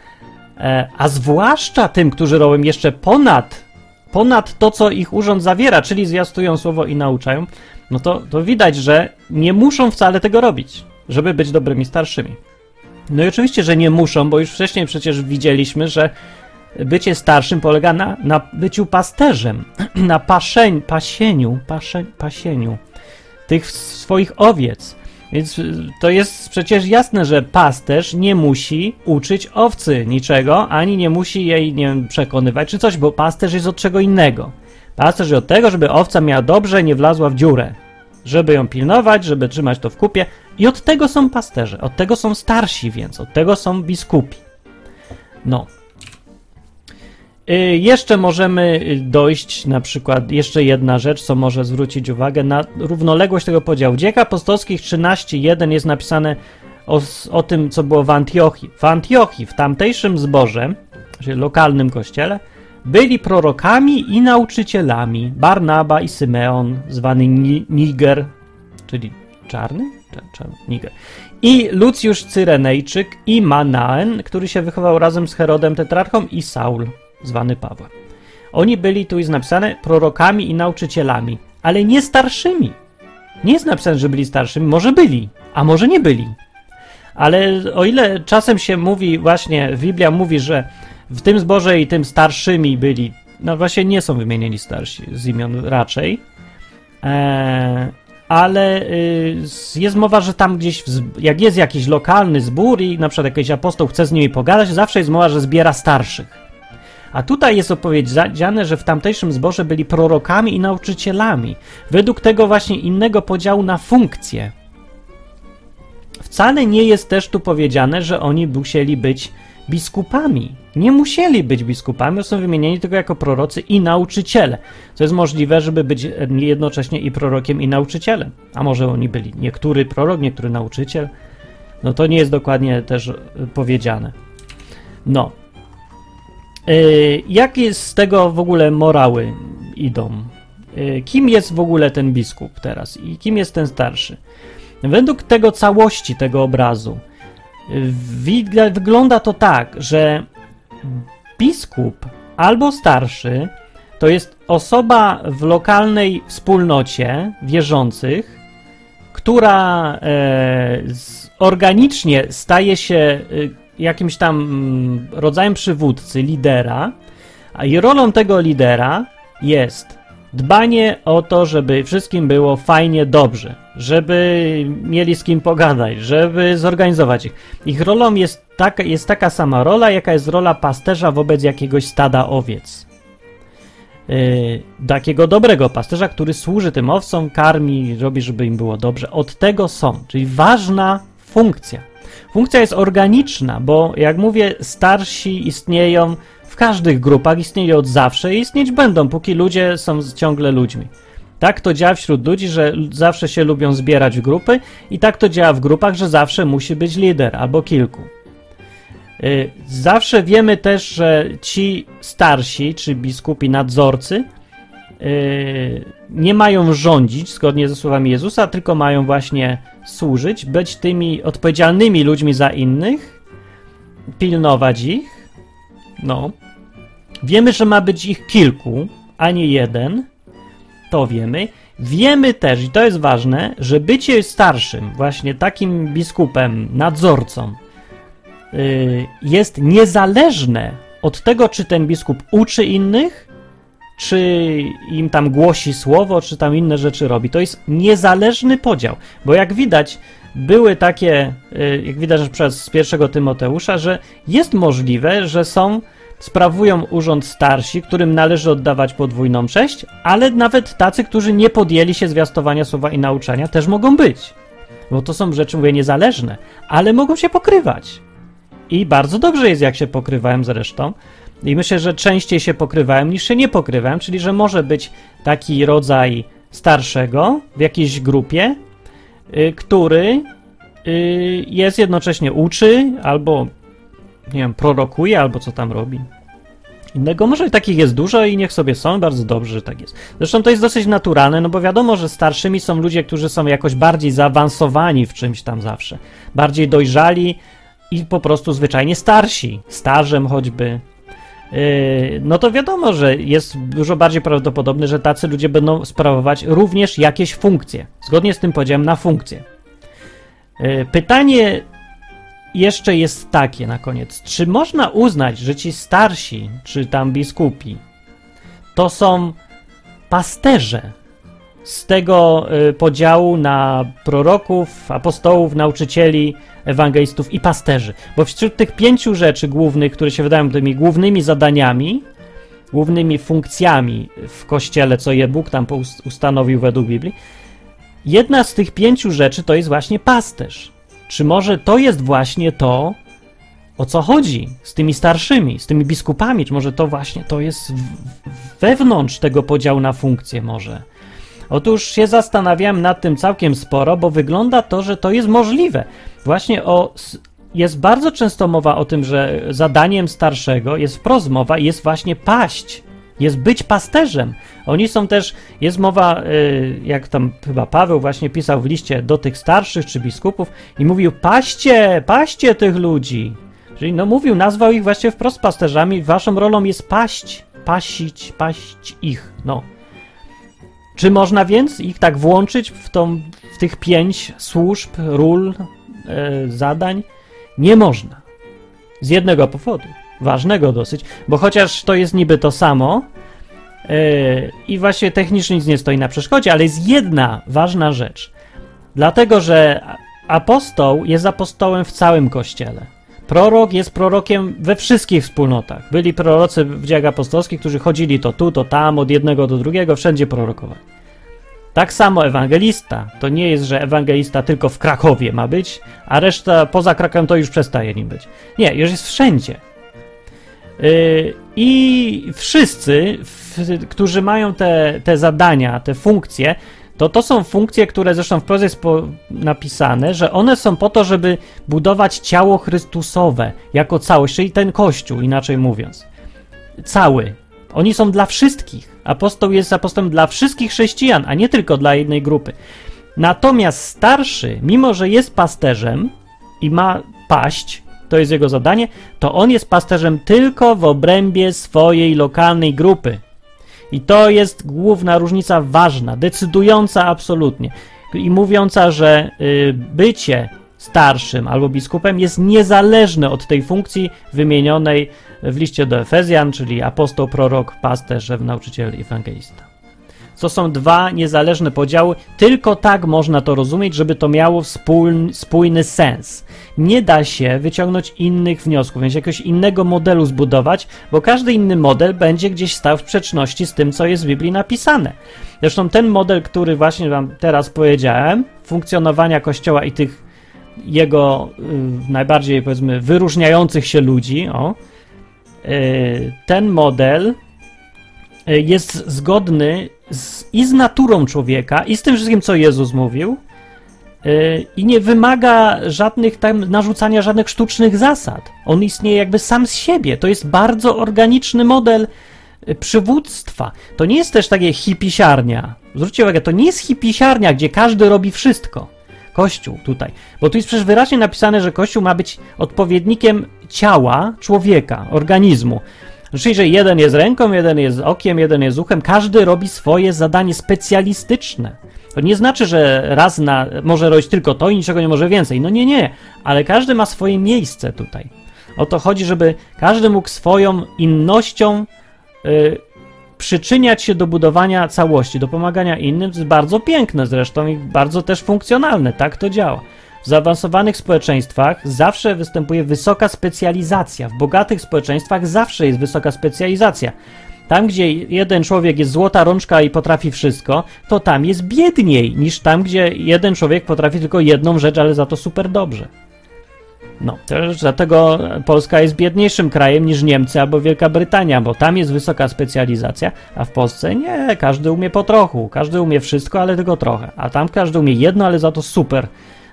e, a zwłaszcza tym, którzy robią jeszcze ponad, ponad to, co ich urząd zawiera, czyli zwiastują słowo i nauczają, no to, to widać, że nie muszą wcale tego robić żeby być dobrymi starszymi. No i oczywiście, że nie muszą, bo już wcześniej przecież widzieliśmy, że bycie starszym polega na, na byciu pasterzem, na paszeń, pasieniu, pasze, pasieniu tych swoich owiec. Więc to jest przecież jasne, że pasterz nie musi uczyć owcy niczego, ani nie musi jej nie wiem, przekonywać czy coś, bo pasterz jest od czego innego. Pasterz jest od tego, żeby owca miała dobrze, nie wlazła w dziurę żeby ją pilnować, żeby trzymać to w kupie. I od tego są pasterze, od tego są starsi, więc od tego są biskupi. No. Y, jeszcze możemy dojść, na przykład, jeszcze jedna rzecz, co może zwrócić uwagę na równoległość tego podziału. W dziejach apostolskich 13.1 jest napisane o, o tym, co było w Antiochii. W Antiochii, w tamtejszym zborze, czyli lokalnym kościele, byli prorokami i nauczycielami Barnaba i Symeon, zwany Niger, czyli czarny? Czarny, Niger. I Lucjusz Cyrenejczyk i Manaen, który się wychował razem z Herodem Tetrarchą i Saul, zwany Pawłem. Oni byli, tu jest napisane, prorokami i nauczycielami, ale nie starszymi. Nie jest napisane, że byli starszymi, może byli, a może nie byli. Ale o ile czasem się mówi, właśnie Biblia mówi, że w tym zborze i tym starszymi byli, no właśnie nie są wymienieni starsi z imion raczej, e, ale y, jest mowa, że tam gdzieś, jak jest jakiś lokalny zbór i na przykład jakiś apostoł chce z nimi pogadać, zawsze jest mowa, że zbiera starszych. A tutaj jest opowiedziane, że w tamtejszym zborze byli prorokami i nauczycielami, według tego właśnie innego podziału na funkcje. Wcale nie jest też tu powiedziane, że oni musieli być biskupami. Nie musieli być biskupami, są wymienieni tylko jako prorocy i nauczyciele. Co jest możliwe, żeby być jednocześnie i prorokiem, i nauczycielem. A może oni byli niektóry prorok, niektóry nauczyciel. No to nie jest dokładnie też e, powiedziane. No. Yy, jakie z tego w ogóle morały idą? Yy, kim jest w ogóle ten biskup teraz i kim jest ten starszy? Według tego całości tego obrazu, Wygląda to tak, że biskup albo starszy to jest osoba w lokalnej wspólnocie wierzących, która e, organicznie staje się e, jakimś tam mm, rodzajem przywódcy, lidera, i rolą tego lidera jest dbanie o to, żeby wszystkim było fajnie, dobrze, żeby mieli z kim pogadać, żeby zorganizować ich. Ich rolą jest taka, jest taka sama rola, jaka jest rola pasterza wobec jakiegoś stada owiec. Yy, takiego dobrego pasterza, który służy tym owcom, karmi, robi, żeby im było dobrze. Od tego są, czyli ważna funkcja. Funkcja jest organiczna, bo jak mówię, starsi istnieją w każdych grupach, istnieją od zawsze i istnieć będą, póki ludzie są ciągle ludźmi. Tak to działa wśród ludzi, że zawsze się lubią zbierać w grupy, i tak to działa w grupach, że zawsze musi być lider albo kilku. Y, zawsze wiemy też, że ci starsi, czy biskupi, nadzorcy, y, nie mają rządzić zgodnie ze słowami Jezusa, tylko mają właśnie służyć, być tymi odpowiedzialnymi ludźmi za innych, pilnować ich. No. Wiemy, że ma być ich kilku, a nie jeden to wiemy. Wiemy też, i to jest ważne, że bycie starszym, właśnie takim biskupem, nadzorcą, yy, jest niezależne od tego, czy ten biskup uczy innych, czy im tam głosi słowo, czy tam inne rzeczy robi. To jest niezależny podział, bo jak widać, były takie, yy, jak widać przez pierwszego Tymoteusza, że jest możliwe, że są sprawują urząd starsi, którym należy oddawać podwójną cześć, ale nawet tacy, którzy nie podjęli się zwiastowania słowa i nauczania, też mogą być. Bo to są rzeczy, mówię, niezależne, ale mogą się pokrywać. I bardzo dobrze jest, jak się pokrywałem zresztą. I myślę, że częściej się pokrywałem niż się nie pokrywałem, czyli że może być taki rodzaj starszego w jakiejś grupie, yy, który yy, jest jednocześnie uczy albo nie wiem, prorokuje albo co tam robi. Innego może takich jest dużo i niech sobie są, bardzo dobrze, że tak jest. Zresztą to jest dosyć naturalne, no bo wiadomo, że starszymi są ludzie, którzy są jakoś bardziej zaawansowani w czymś tam zawsze. Bardziej dojrzali i po prostu zwyczajnie starsi, starzem choćby. Yy, no to wiadomo, że jest dużo bardziej prawdopodobne, że tacy ludzie będą sprawować również jakieś funkcje, zgodnie z tym podziałem na funkcje. Yy, pytanie jeszcze jest takie na koniec. Czy można uznać, że ci starsi, czy tam biskupi, to są pasterze z tego y, podziału na proroków, apostołów, nauczycieli, ewangelistów i pasterzy? Bo wśród tych pięciu rzeczy głównych, które się wydają tymi głównymi zadaniami, głównymi funkcjami w kościele, co je Bóg tam ustanowił według Biblii, jedna z tych pięciu rzeczy to jest właśnie pasterz. Czy może to jest właśnie to, o co chodzi z tymi starszymi, z tymi biskupami? Czy może to właśnie to jest wewnątrz tego podziału na funkcje może? Otóż się zastanawiałem nad tym całkiem sporo, bo wygląda to, że to jest możliwe. Właśnie o jest bardzo często mowa o tym, że zadaniem starszego jest wprost mowa, jest właśnie paść jest być pasterzem. Oni są też, jest mowa, y, jak tam chyba Paweł właśnie pisał w liście do tych starszych czy biskupów i mówił, paście, paście tych ludzi. Czyli no mówił, nazwał ich właśnie wprost pasterzami, waszą rolą jest paść pasić, paść ich, no. Czy można więc ich tak włączyć w, tą, w tych pięć służb, ról, e, zadań? Nie można. Z jednego powodu, ważnego dosyć, bo chociaż to jest niby to samo e, i właśnie technicznie nic nie stoi na przeszkodzie, ale jest jedna ważna rzecz. Dlatego, że apostoł jest apostołem w całym kościele. Prorok jest prorokiem we wszystkich wspólnotach. Byli prorocy w dziejach apostolskich, którzy chodzili to tu, to tam, od jednego do drugiego, wszędzie prorokowali. Tak samo ewangelista. To nie jest, że ewangelista tylko w Krakowie ma być, a reszta poza Krakowem to już przestaje nim być. Nie, już jest wszędzie. Yy, I wszyscy, którzy mają te, te zadania, te funkcje, to to są funkcje, które zresztą w prozie jest napisane, że one są po to, żeby budować ciało Chrystusowe jako całość, czyli ten Kościół, inaczej mówiąc. Cały. Oni są dla wszystkich. Apostoł jest apostołem dla wszystkich chrześcijan, a nie tylko dla jednej grupy. Natomiast starszy, mimo że jest pasterzem i ma paść, to jest jego zadanie, to on jest pasterzem tylko w obrębie swojej lokalnej grupy. I to jest główna różnica ważna, decydująca absolutnie. I mówiąca, że y, bycie starszym albo biskupem jest niezależne od tej funkcji wymienionej w liście do Efezjan, czyli apostoł, prorok, pasterz, nauczyciel, ewangelista. To są dwa niezależne podziały. Tylko tak można to rozumieć, żeby to miało wspólny, spójny sens. Nie da się wyciągnąć innych wniosków, więc jakiegoś innego modelu zbudować, bo każdy inny model będzie gdzieś stał w sprzeczności z tym, co jest w Biblii napisane. Zresztą ten model, który właśnie Wam teraz powiedziałem, funkcjonowania Kościoła i tych jego y, najbardziej, powiedzmy, wyróżniających się ludzi, o, y, ten model jest zgodny z, i z naturą człowieka, i z tym wszystkim, co Jezus mówił, yy, i nie wymaga żadnych tam narzucania żadnych sztucznych zasad. On istnieje jakby sam z siebie. To jest bardzo organiczny model y, przywództwa. To nie jest też takie hipisiarnia. Zwróćcie uwagę, to nie jest hipisiarnia, gdzie każdy robi wszystko. Kościół tutaj. Bo tu jest przecież wyraźnie napisane, że Kościół ma być odpowiednikiem ciała człowieka, organizmu. Czyli, że jeden jest ręką, jeden jest okiem, jeden jest uchem, każdy robi swoje zadanie specjalistyczne. To nie znaczy, że raz na, może robić tylko to i niczego nie może więcej. No nie, nie, ale każdy ma swoje miejsce tutaj. O to chodzi, żeby każdy mógł swoją innością y, przyczyniać się do budowania całości, do pomagania innym. To jest bardzo piękne zresztą i bardzo też funkcjonalne. Tak to działa. W zaawansowanych społeczeństwach zawsze występuje wysoka specjalizacja. W bogatych społeczeństwach zawsze jest wysoka specjalizacja. Tam, gdzie jeden człowiek jest złota rączka i potrafi wszystko, to tam jest biedniej niż tam, gdzie jeden człowiek potrafi tylko jedną rzecz, ale za to super dobrze. No, też dlatego Polska jest biedniejszym krajem niż Niemcy albo Wielka Brytania, bo tam jest wysoka specjalizacja, a w Polsce nie, każdy umie po trochu, każdy umie wszystko, ale tylko trochę, a tam każdy umie jedno, ale za to super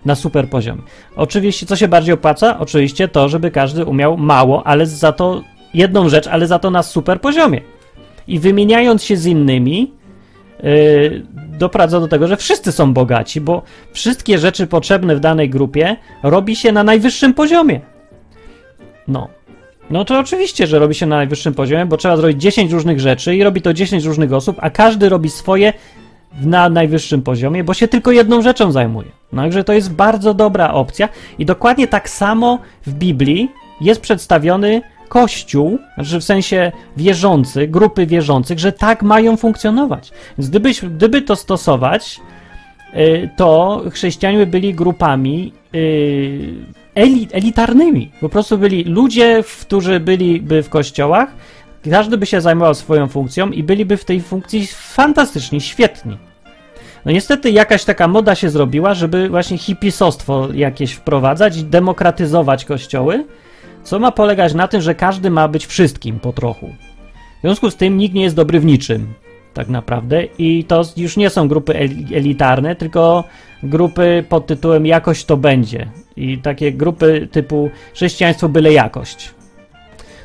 na super poziomie. Oczywiście, co się bardziej opłaca? Oczywiście to, żeby każdy umiał mało, ale za to jedną rzecz, ale za to na super poziomie. I wymieniając się z innymi, yy, doprowadza do tego, że wszyscy są bogaci, bo wszystkie rzeczy potrzebne w danej grupie robi się na najwyższym poziomie. No. No to oczywiście, że robi się na najwyższym poziomie, bo trzeba zrobić 10 różnych rzeczy i robi to 10 różnych osób, a każdy robi swoje na najwyższym poziomie, bo się tylko jedną rzeczą zajmuje. Także to jest bardzo dobra opcja i dokładnie tak samo w Biblii jest przedstawiony Kościół, znaczy w sensie wierzący, grupy wierzących, że tak mają funkcjonować. Więc gdybyś, gdyby to stosować, y, to chrześcijanie byli grupami y, elitarnymi. Po prostu byli ludzie, którzy byliby w kościołach, każdy by się zajmował swoją funkcją i byliby w tej funkcji fantastyczni, świetni. No niestety jakaś taka moda się zrobiła, żeby właśnie hipisostwo jakieś wprowadzać i demokratyzować kościoły, co ma polegać na tym, że każdy ma być wszystkim po trochu. W związku z tym nikt nie jest dobry w niczym, tak naprawdę, i to już nie są grupy elitarne, tylko grupy pod tytułem jakość to będzie. I takie grupy typu chrześcijaństwo byle jakość.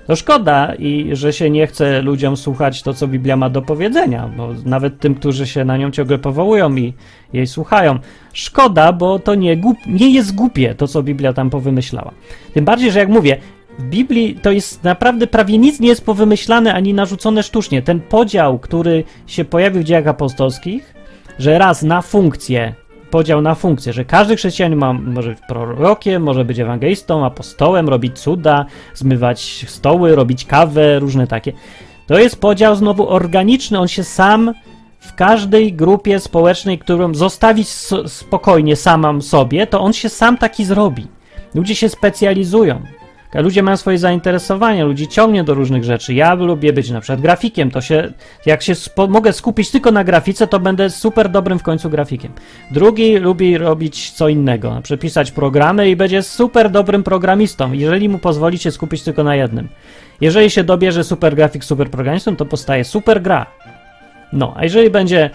To szkoda i że się nie chce ludziom słuchać to, co Biblia ma do powiedzenia, bo nawet tym, którzy się na nią ciągle powołują i jej słuchają. Szkoda, bo to nie, nie jest głupie to, co Biblia tam powymyślała. Tym bardziej, że jak mówię, w Biblii to jest naprawdę prawie nic nie jest powymyślane ani narzucone sztucznie. Ten podział, który się pojawił w dziejach apostolskich, że raz na funkcję, podział na funkcję, że każdy chrześcijanin ma, może być prorokiem, może być ewangelistą, apostołem, robić cuda, zmywać stoły, robić kawę, różne takie. To jest podział znowu organiczny, on się sam w każdej grupie społecznej, którą zostawić spokojnie samam sobie, to on się sam taki zrobi. Ludzie się specjalizują. Ludzie mają swoje zainteresowania, ludzi ciągnie do różnych rzeczy. Ja lubię być na przykład grafikiem, to się, jak się spo, mogę skupić tylko na grafice, to będę super dobrym w końcu grafikiem. Drugi lubi robić co innego, na przykład pisać programy i będzie super dobrym programistą, jeżeli mu pozwolicie skupić tylko na jednym. Jeżeli się dobierze super grafik, super programistą, to powstaje super gra. No, a jeżeli będzie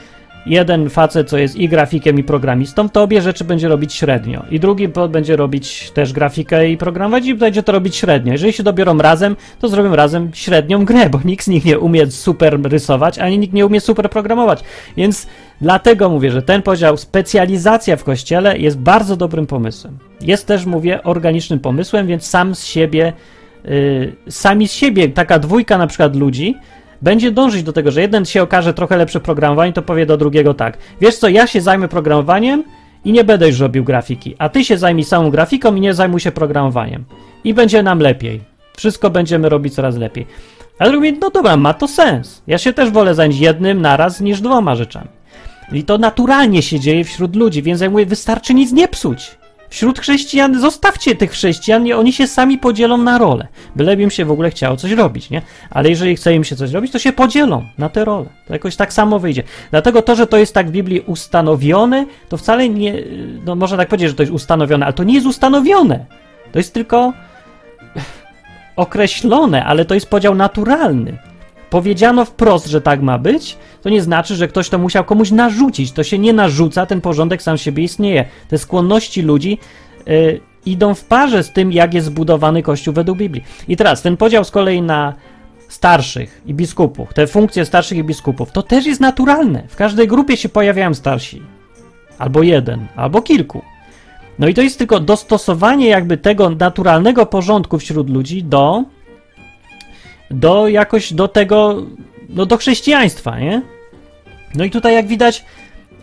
jeden facet, co jest i grafikiem, i programistą, to obie rzeczy będzie robić średnio. I drugi będzie robić też grafikę i programować i będzie to robić średnio. Jeżeli się dobiorą razem, to zrobią razem średnią grę, bo nikt z nich nie umie super rysować, ani nikt nie umie super programować. Więc dlatego mówię, że ten podział, specjalizacja w kościele jest bardzo dobrym pomysłem. Jest też, mówię, organicznym pomysłem, więc sam z siebie, yy, sami z siebie, taka dwójka na przykład ludzi, będzie dążyć do tego, że jeden się okaże trochę lepszy w programowaniu, to powie do drugiego tak. Wiesz co, ja się zajmę programowaniem i nie będę już robił grafiki, a ty się zajmij samą grafiką i nie zajmuj się programowaniem. I będzie nam lepiej. Wszystko będziemy robić coraz lepiej. A drugi no dobra, ma to sens. Ja się też wolę zająć jednym naraz niż dwoma rzeczami. I to naturalnie się dzieje wśród ludzi, więc ja mówię, wystarczy nic nie psuć. Wśród chrześcijan, zostawcie tych chrześcijan, oni się sami podzielą na role. Byleby im się w ogóle chciało coś robić, nie? Ale jeżeli chce im się coś robić, to się podzielą na te role. To jakoś tak samo wyjdzie. Dlatego to, że to jest tak w Biblii ustanowione, to wcale nie, no można tak powiedzieć, że to jest ustanowione, ale to nie jest ustanowione. To jest tylko określone, ale to jest podział naturalny. Powiedziano wprost, że tak ma być, to nie znaczy, że ktoś to musiał komuś narzucić. To się nie narzuca, ten porządek sam siebie istnieje. Te skłonności ludzi yy, idą w parze z tym, jak jest zbudowany Kościół według Biblii. I teraz ten podział z kolei na starszych i biskupów, te funkcje starszych i biskupów, to też jest naturalne. W każdej grupie się pojawiają starsi. Albo jeden, albo kilku. No i to jest tylko dostosowanie jakby tego naturalnego porządku wśród ludzi do do jakoś do tego, no do chrześcijaństwa, nie? No i tutaj jak widać,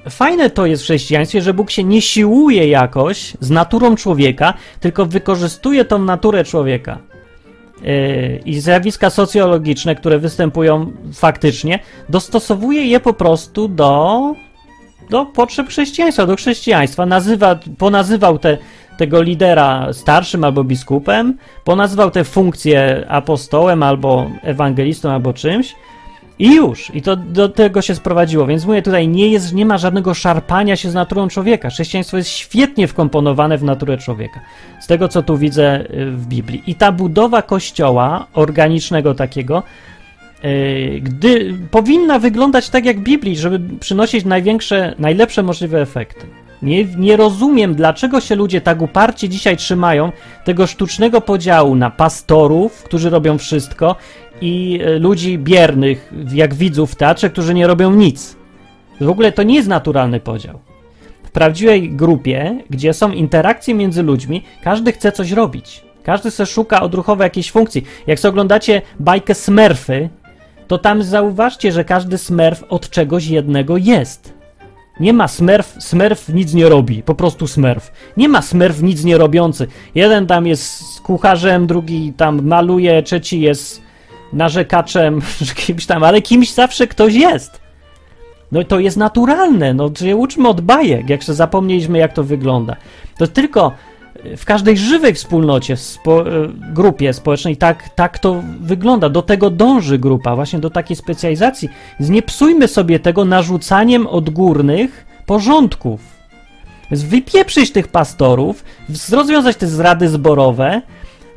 fajne to jest w chrześcijaństwie, że Bóg się nie siłuje jakoś z naturą człowieka, tylko wykorzystuje tą naturę człowieka. Yy, I zjawiska socjologiczne, które występują faktycznie, dostosowuje je po prostu do, do potrzeb chrześcijaństwa, do chrześcijaństwa. Nazywa, ponazywał te tego lidera starszym albo biskupem, ponazwał tę funkcję apostołem albo ewangelistą albo czymś i już. I to do tego się sprowadziło. Więc mówię, tutaj nie, jest, nie ma żadnego szarpania się z naturą człowieka. Chrześcijaństwo jest świetnie wkomponowane w naturę człowieka. Z tego, co tu widzę y, w Biblii. I ta budowa kościoła organicznego takiego, yy, gdy powinna wyglądać tak jak w Biblii, żeby przynosić największe, najlepsze możliwe efekty. Nie, nie rozumiem, dlaczego się ludzie tak uparcie dzisiaj trzymają tego sztucznego podziału na pastorów, którzy robią wszystko, i e, ludzi biernych, jak widzów w teatrze, którzy nie robią nic. W ogóle to nie jest naturalny podział. W prawdziwej grupie, gdzie są interakcje między ludźmi, każdy chce coś robić. Każdy se szuka odruchowo jakiejś funkcji. Jak sobie oglądacie bajkę Smurfy, to tam zauważcie, że każdy Smurf od czegoś jednego jest. Nie ma smurf, smurf nic nie robi, po prostu smurf. Nie ma smurf nic nie robiący. Jeden tam jest kucharzem, drugi tam maluje, trzeci jest narzekaczem, kimś tam, ale kimś zawsze ktoś jest. No to jest naturalne, no czy uczmy od bajek, jak się zapomnieliśmy jak to wygląda. To tylko w każdej żywej wspólnocie, spo, e, grupie społecznej tak, tak to wygląda. Do tego dąży grupa, właśnie do takiej specjalizacji. Więc nie psujmy sobie tego narzucaniem odgórnych porządków. Więc wypieprzyć tych pastorów, rozwiązać te zrady zborowe,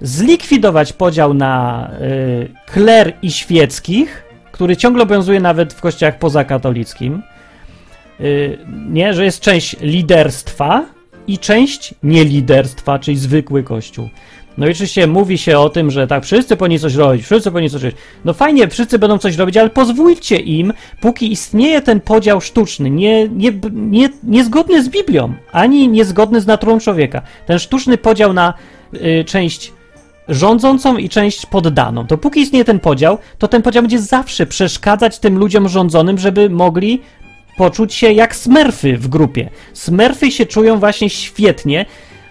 zlikwidować podział na y, kler i świeckich, który ciągle obowiązuje nawet w kościołach pozakatolickim. Y, nie, że jest część liderstwa, i część nieliderstwa, czyli zwykły kościół. No i oczywiście mówi się o tym, że tak, wszyscy powinni coś robić, wszyscy powinni coś robić. No fajnie, wszyscy będą coś robić, ale pozwólcie im, póki istnieje ten podział sztuczny, nie, nie, nie, niezgodny z Biblią, ani niezgodny z naturą człowieka. Ten sztuczny podział na y, część rządzącą i część poddaną. Dopóki istnieje ten podział, to ten podział będzie zawsze przeszkadzać tym ludziom rządzonym, żeby mogli poczuć się jak smerfy w grupie. Smerfy się czują właśnie świetnie,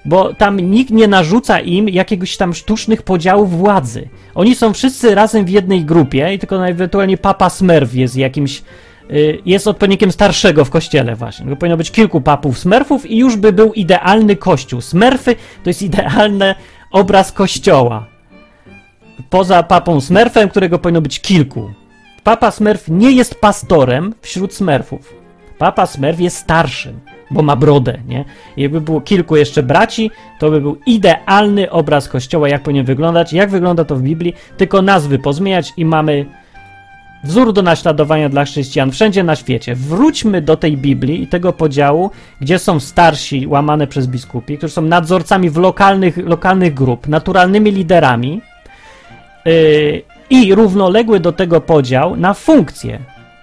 bo tam nikt nie narzuca im jakiegoś tam sztucznych podziałów władzy. Oni są wszyscy razem w jednej grupie i tylko ewentualnie papa Smurf jest jakimś y, jest odpowiednikiem starszego w kościele właśnie. Bo powinno być kilku papów Smurfów i już by był idealny kościół. Smurfy to jest idealny obraz kościoła. Poza papą Smurfem, którego powinno być kilku. Papa Smurf nie jest pastorem wśród Smurfów. Papa Smurf jest starszym bo ma brodę, nie? I jakby było kilku jeszcze braci, to by był idealny obraz kościoła, jak powinien wyglądać, jak wygląda to w Biblii, tylko nazwy pozmieniać i mamy wzór do naśladowania dla chrześcijan wszędzie na świecie. Wróćmy do tej Biblii i tego podziału, gdzie są starsi łamane przez biskupi, którzy są nadzorcami w lokalnych, lokalnych grup, naturalnymi liderami yy, i równoległy do tego podział na funkcje.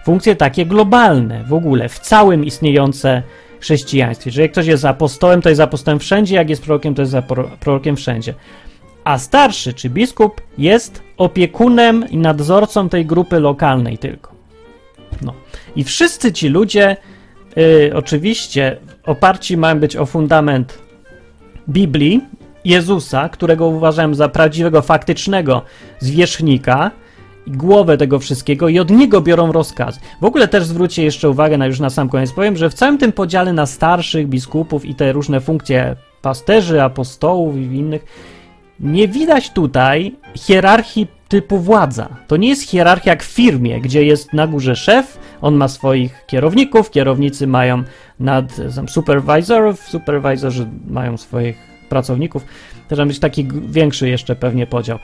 Funkcje takie globalne w ogóle, w całym istniejące chrześcijaństwie. Że jak ktoś jest apostołem, to jest apostołem wszędzie, jak jest prorokiem, to jest prorokiem wszędzie. A starszy, czy biskup, jest opiekunem i nadzorcą tej grupy lokalnej tylko. No. I wszyscy ci ludzie, yy, oczywiście, oparci mają być o fundament Biblii, Jezusa, którego uważałem za prawdziwego, faktycznego zwierzchnika, głowę tego wszystkiego i od niego biorą rozkazy. W ogóle też zwróćcie jeszcze uwagę na już na sam koniec powiem, że w całym tym podziale na starszych biskupów i te różne funkcje pasterzy, apostołów i innych nie widać tutaj hierarchii typu władza. To nie jest hierarchia jak w firmie, gdzie jest na górze szef, on ma swoich kierowników, kierownicy mają nad supervisorów, supervisorzy mają swoich pracowników. Ma być taki większy jeszcze pewnie podział.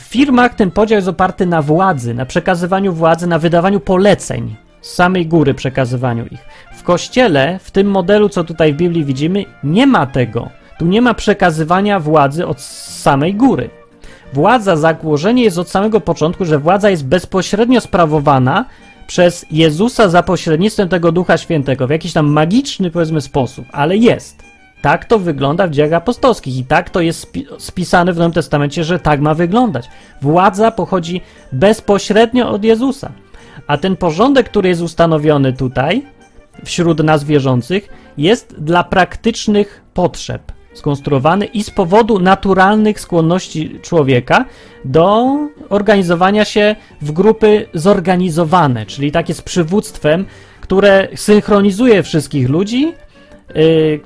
W firmach ten podział jest oparty na władzy, na przekazywaniu władzy, na wydawaniu poleceń, z samej góry przekazywaniu ich. W kościele, w tym modelu, co tutaj w Biblii widzimy, nie ma tego. Tu nie ma przekazywania władzy od samej góry. Władza, założenie jest od samego początku, że władza jest bezpośrednio sprawowana przez Jezusa za pośrednictwem tego Ducha Świętego w jakiś tam magiczny, powiedzmy, sposób, ale jest. Tak to wygląda w dziejach apostolskich i tak to jest spi spisane w Nowym Testamencie, że tak ma wyglądać. Władza pochodzi bezpośrednio od Jezusa. A ten porządek, który jest ustanowiony tutaj, wśród nas wierzących, jest dla praktycznych potrzeb skonstruowany i z powodu naturalnych skłonności człowieka do organizowania się w grupy zorganizowane, czyli takie z przywództwem, które synchronizuje wszystkich ludzi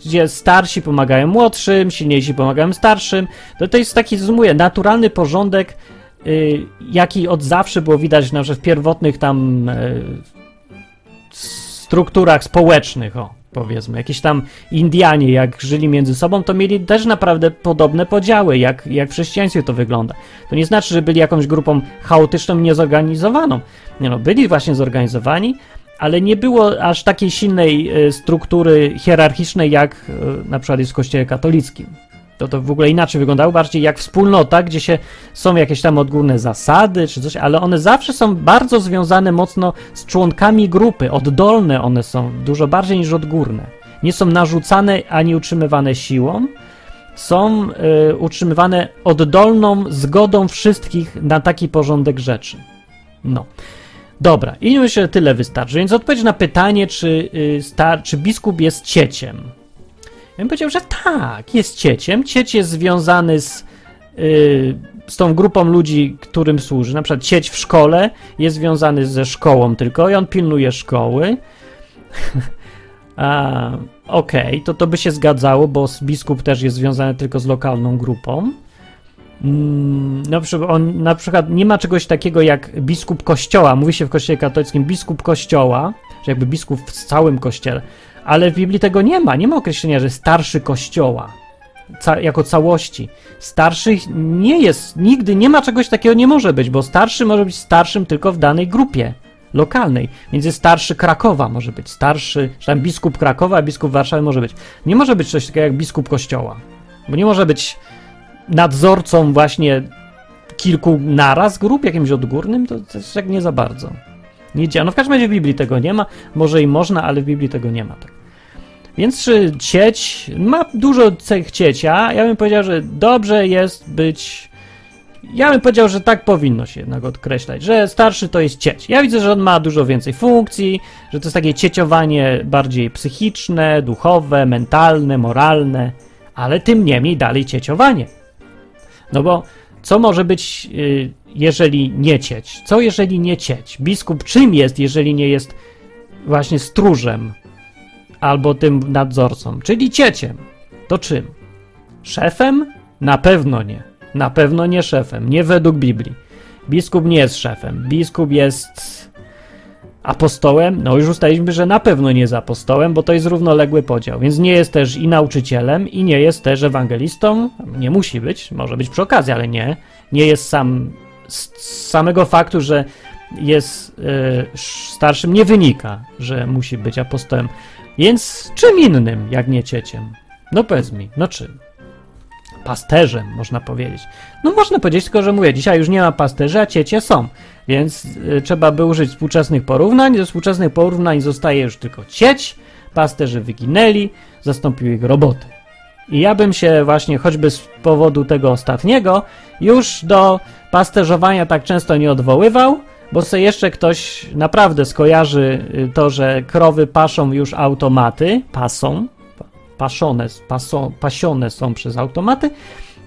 gdzie starsi pomagają młodszym, silniejsi pomagają starszym. To, to jest taki, zumuję, naturalny porządek, y, jaki od zawsze było widać na w pierwotnych tam y, strukturach społecznych, o, powiedzmy. Jakieś tam Indianie, jak żyli między sobą, to mieli też naprawdę podobne podziały, jak, jak w chrześcijaństwie to wygląda. To nie znaczy, że byli jakąś grupą chaotyczną, niezorganizowaną. Nie no, byli właśnie zorganizowani, ale nie było aż takiej silnej e, struktury hierarchicznej, jak e, na przykład jest w kościele katolickim. To to w ogóle inaczej wyglądało, bardziej jak wspólnota, gdzie się są jakieś tam odgórne zasady czy coś, ale one zawsze są bardzo związane mocno z członkami grupy. Oddolne one są, dużo bardziej niż odgórne. Nie są narzucane ani utrzymywane siłą, są y, utrzymywane oddolną zgodą wszystkich na taki porządek rzeczy. No. Dobra, i myślę, że tyle wystarczy. Więc odpowiedź na pytanie, czy, y, star, czy biskup jest cieciem. Ja bym powiedział, że tak, jest cieciem. Cieć jest związany z, y, z tą grupą ludzi, którym służy. Na przykład cieć w szkole jest związany ze szkołą tylko i on pilnuje szkoły. Okej, okay, to to by się zgadzało, bo biskup też jest związany tylko z lokalną grupą. Mm, na przykład, on, na przykład nie ma czegoś takiego jak biskup kościoła. Mówi się w kościele katolickim biskup kościoła, że jakby biskup w całym kościele. Ale w Biblii tego nie ma. Nie ma określenia, że starszy kościoła ca jako całości. Starszych nie jest, nigdy nie ma czegoś takiego, nie może być, bo starszy może być starszym tylko w danej grupie lokalnej. Więc jest starszy Krakowa może być, starszy, czy tam biskup Krakowa, a biskup Warszawy może być. Nie może być coś takiego jak biskup kościoła, bo nie może być nadzorcą właśnie kilku naraz grup, jakimś odgórnym, to, jest jak nie za bardzo. Nie działa. No w każdym razie w Biblii tego nie ma. Może i można, ale w Biblii tego nie ma. Tak. Więc czy cieć ma dużo cech ciecia, ja bym powiedział, że dobrze jest być Ja bym powiedział, że tak powinno się jednak odkreślać, że starszy to jest cieć. Ja widzę, że on ma dużo więcej funkcji, że to jest takie cieciowanie bardziej psychiczne, duchowe, mentalne, moralne, ale tym niemniej dalej cieciowanie. No bo co może być, y, jeżeli nie cieć? Co jeżeli nie cieć? Biskup czym jest, jeżeli nie jest właśnie stróżem albo tym nadzorcą, czyli cieciem? To czym? Szefem? Na pewno nie. Na pewno nie szefem, nie według Biblii. Biskup nie jest szefem. Biskup jest apostołem. No już ustaliliśmy, że na pewno nie jest apostołem, bo to jest równoległy podział. Więc nie jest też i nauczycielem, i nie jest też ewangelistą. Nie musi być, może być przy okazji, ale nie. Nie jest sam z samego faktu, że jest y, starszym, nie wynika, że musi być apostołem. Więc czym innym, jak nie cieciem? No powiedz mi, no czym? pasterzem, można powiedzieć. No można powiedzieć, tylko że mówię, dzisiaj już nie ma pasterzy, a ciecie są, więc y, trzeba by użyć współczesnych porównań. Do współczesnych porównań zostaje już tylko cieć, pasterzy wyginęli, zastąpił ich roboty. I ja bym się właśnie, choćby z powodu tego ostatniego, już do pasterzowania tak często nie odwoływał, bo sobie jeszcze ktoś naprawdę skojarzy y, to, że krowy paszą już automaty, pasą, paszone, paso, pasione są przez automaty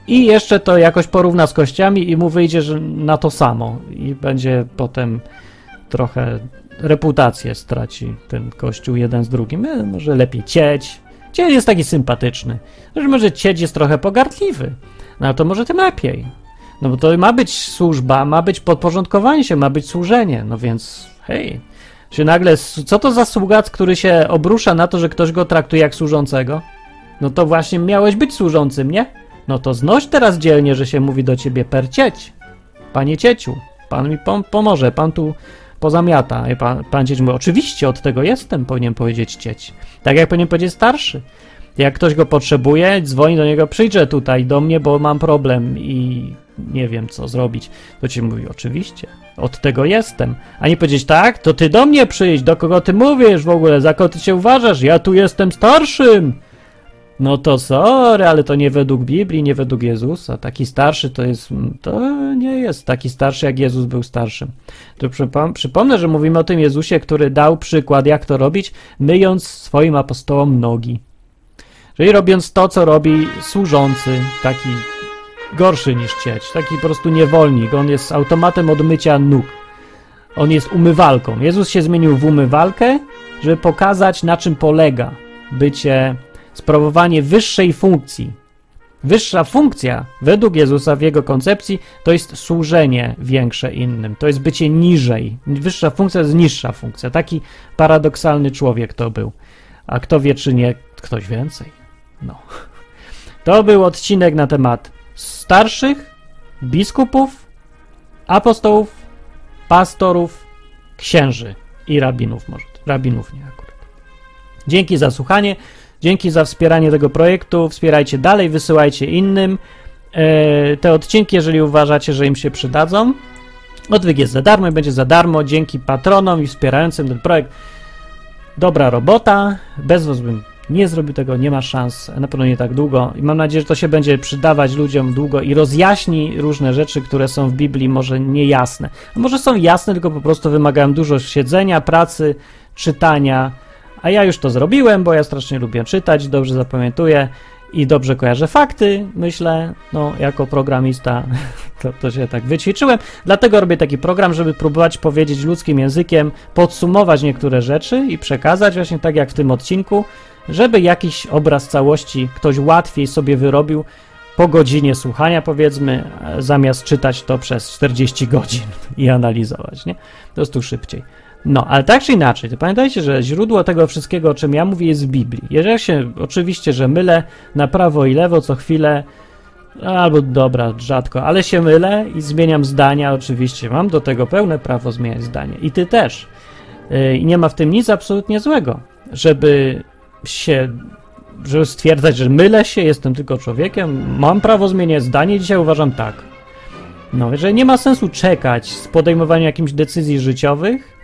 i jeszcze to jakoś porówna z kościami i mu wyjdzie, że na to samo i będzie potem trochę reputację straci ten kościół jeden z drugim. E, może lepiej cieć. Cieć jest taki sympatyczny. Może cieć jest trochę pogardliwy. No to może tym lepiej. No bo to ma być służba, ma być podporządkowanie się, ma być służenie. No więc hej, czy nagle, co to za sługac, który się obrusza na to, że ktoś go traktuje jak służącego? No to właśnie miałeś być służącym, nie? No to znoś teraz dzielnie, że się mówi do ciebie per cieć. Panie cieciu, pan mi pom pomoże, pan tu pozamiata. I pan, pan cieć mówi, oczywiście od tego jestem, powinien powiedzieć cieć. Tak jak powinien powiedzieć starszy. Jak ktoś go potrzebuje, dzwoni do niego, przyjdzie tutaj do mnie, bo mam problem i nie wiem co zrobić. To ci mówi, oczywiście, od tego jestem. A nie powiedzieć, tak, to ty do mnie przyjdź, do kogo ty mówisz w ogóle, za kogo ty się uważasz, ja tu jestem starszym. No to sorry, ale to nie według Biblii, nie według Jezusa. Taki starszy to jest, to nie jest taki starszy, jak Jezus był starszym. To przypom przypomnę, że mówimy o tym Jezusie, który dał przykład, jak to robić, myjąc swoim apostołom nogi. Czyli robiąc to, co robi służący, taki gorszy niż cieć, taki po prostu niewolnik. On jest automatem od mycia nóg. On jest umywalką. Jezus się zmienił w umywalkę, żeby pokazać, na czym polega bycie, sprawowanie wyższej funkcji. Wyższa funkcja, według Jezusa, w jego koncepcji, to jest służenie większe innym, to jest bycie niżej. Wyższa funkcja jest niższa funkcja. Taki paradoksalny człowiek to był. A kto wie, czy nie ktoś więcej? No. To był odcinek na temat starszych, biskupów, apostołów, pastorów, księży i rabinów może. Rabinów nie akurat. Dzięki za słuchanie, dzięki za wspieranie tego projektu. Wspierajcie dalej, wysyłajcie innym e, te odcinki, jeżeli uważacie, że im się przydadzą. Odwyk jest za darmo i będzie za darmo dzięki patronom i wspierającym ten projekt. Dobra robota. Bez was bym nie zrobił tego, nie ma szans, na pewno nie tak długo. I mam nadzieję, że to się będzie przydawać ludziom długo i rozjaśni różne rzeczy, które są w Biblii może niejasne. Może są jasne, tylko po prostu wymagają dużo siedzenia, pracy, czytania. A ja już to zrobiłem, bo ja strasznie lubię czytać, dobrze zapamiętuję i dobrze kojarzę fakty, myślę, no jako programista to, to się tak wyćwiczyłem. Dlatego robię taki program, żeby próbować powiedzieć ludzkim językiem, podsumować niektóre rzeczy i przekazać właśnie tak jak w tym odcinku, żeby jakiś obraz całości ktoś łatwiej sobie wyrobił po godzinie słuchania, powiedzmy, zamiast czytać to przez 40 godzin i analizować, nie? Po prostu szybciej. No, ale tak czy inaczej, to pamiętajcie, że źródło tego wszystkiego, o czym ja mówię, jest w Biblii. Jeżeli się, oczywiście, że mylę na prawo i lewo co chwilę, albo dobra, rzadko, ale się mylę i zmieniam zdania, oczywiście, mam do tego pełne prawo zmieniać zdanie. I ty też. Y, I nie ma w tym nic absolutnie złego, żeby się, żeby stwierdzać, że mylę się, jestem tylko człowiekiem, mam prawo zmieniać zdanie, dzisiaj uważam tak. No, że nie ma sensu czekać z podejmowaniem jakichś decyzji życiowych,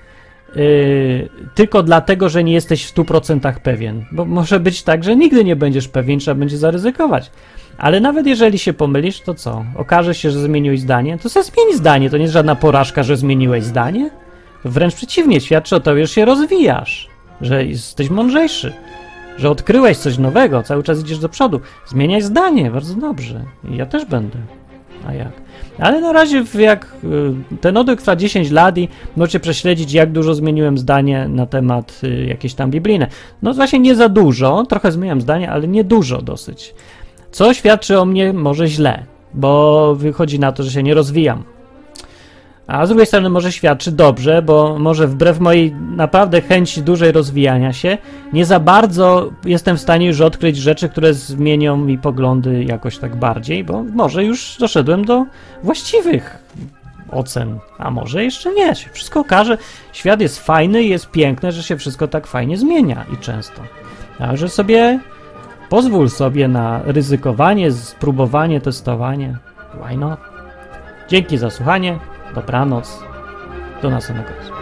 yy, tylko dlatego, że nie jesteś w 100% pewien. Bo może być tak, że nigdy nie będziesz pewien, trzeba będzie zaryzykować. Ale nawet jeżeli się pomylisz, to co? Okaże się, że zmieniłeś zdanie? To sobie zmień zdanie, to nie jest żadna porażka, że zmieniłeś zdanie. Wręcz przeciwnie, świadczy o tobie, że się rozwijasz, że jesteś mądrzejszy, że odkryłeś coś nowego, cały czas idziesz do przodu. Zmieniaj zdanie, bardzo dobrze. I ja też będę. A jak? Ale na razie, jak y, ten odwyk trwa 10 lat i możecie prześledzić, jak dużo zmieniłem zdanie na temat y, jakieś tam biblijne. No właśnie nie za dużo, trochę zmieniam zdanie, ale nie dużo dosyć. Co świadczy o mnie może źle, bo wychodzi na to, że się nie rozwijam. A z drugiej strony może świadczy dobrze, bo może wbrew mojej naprawdę chęci dużej rozwijania się, nie za bardzo jestem w stanie już odkryć rzeczy, które zmienią mi poglądy jakoś tak bardziej, bo może już doszedłem do właściwych ocen, a może jeszcze nie. Wszystko okaże. Świat jest fajny i jest piękne, że się wszystko tak fajnie zmienia i często. Także sobie pozwól sobie na ryzykowanie, spróbowanie, testowanie. Why not? Dzięki za słuchanie. Dobranoc. Do następnego razu.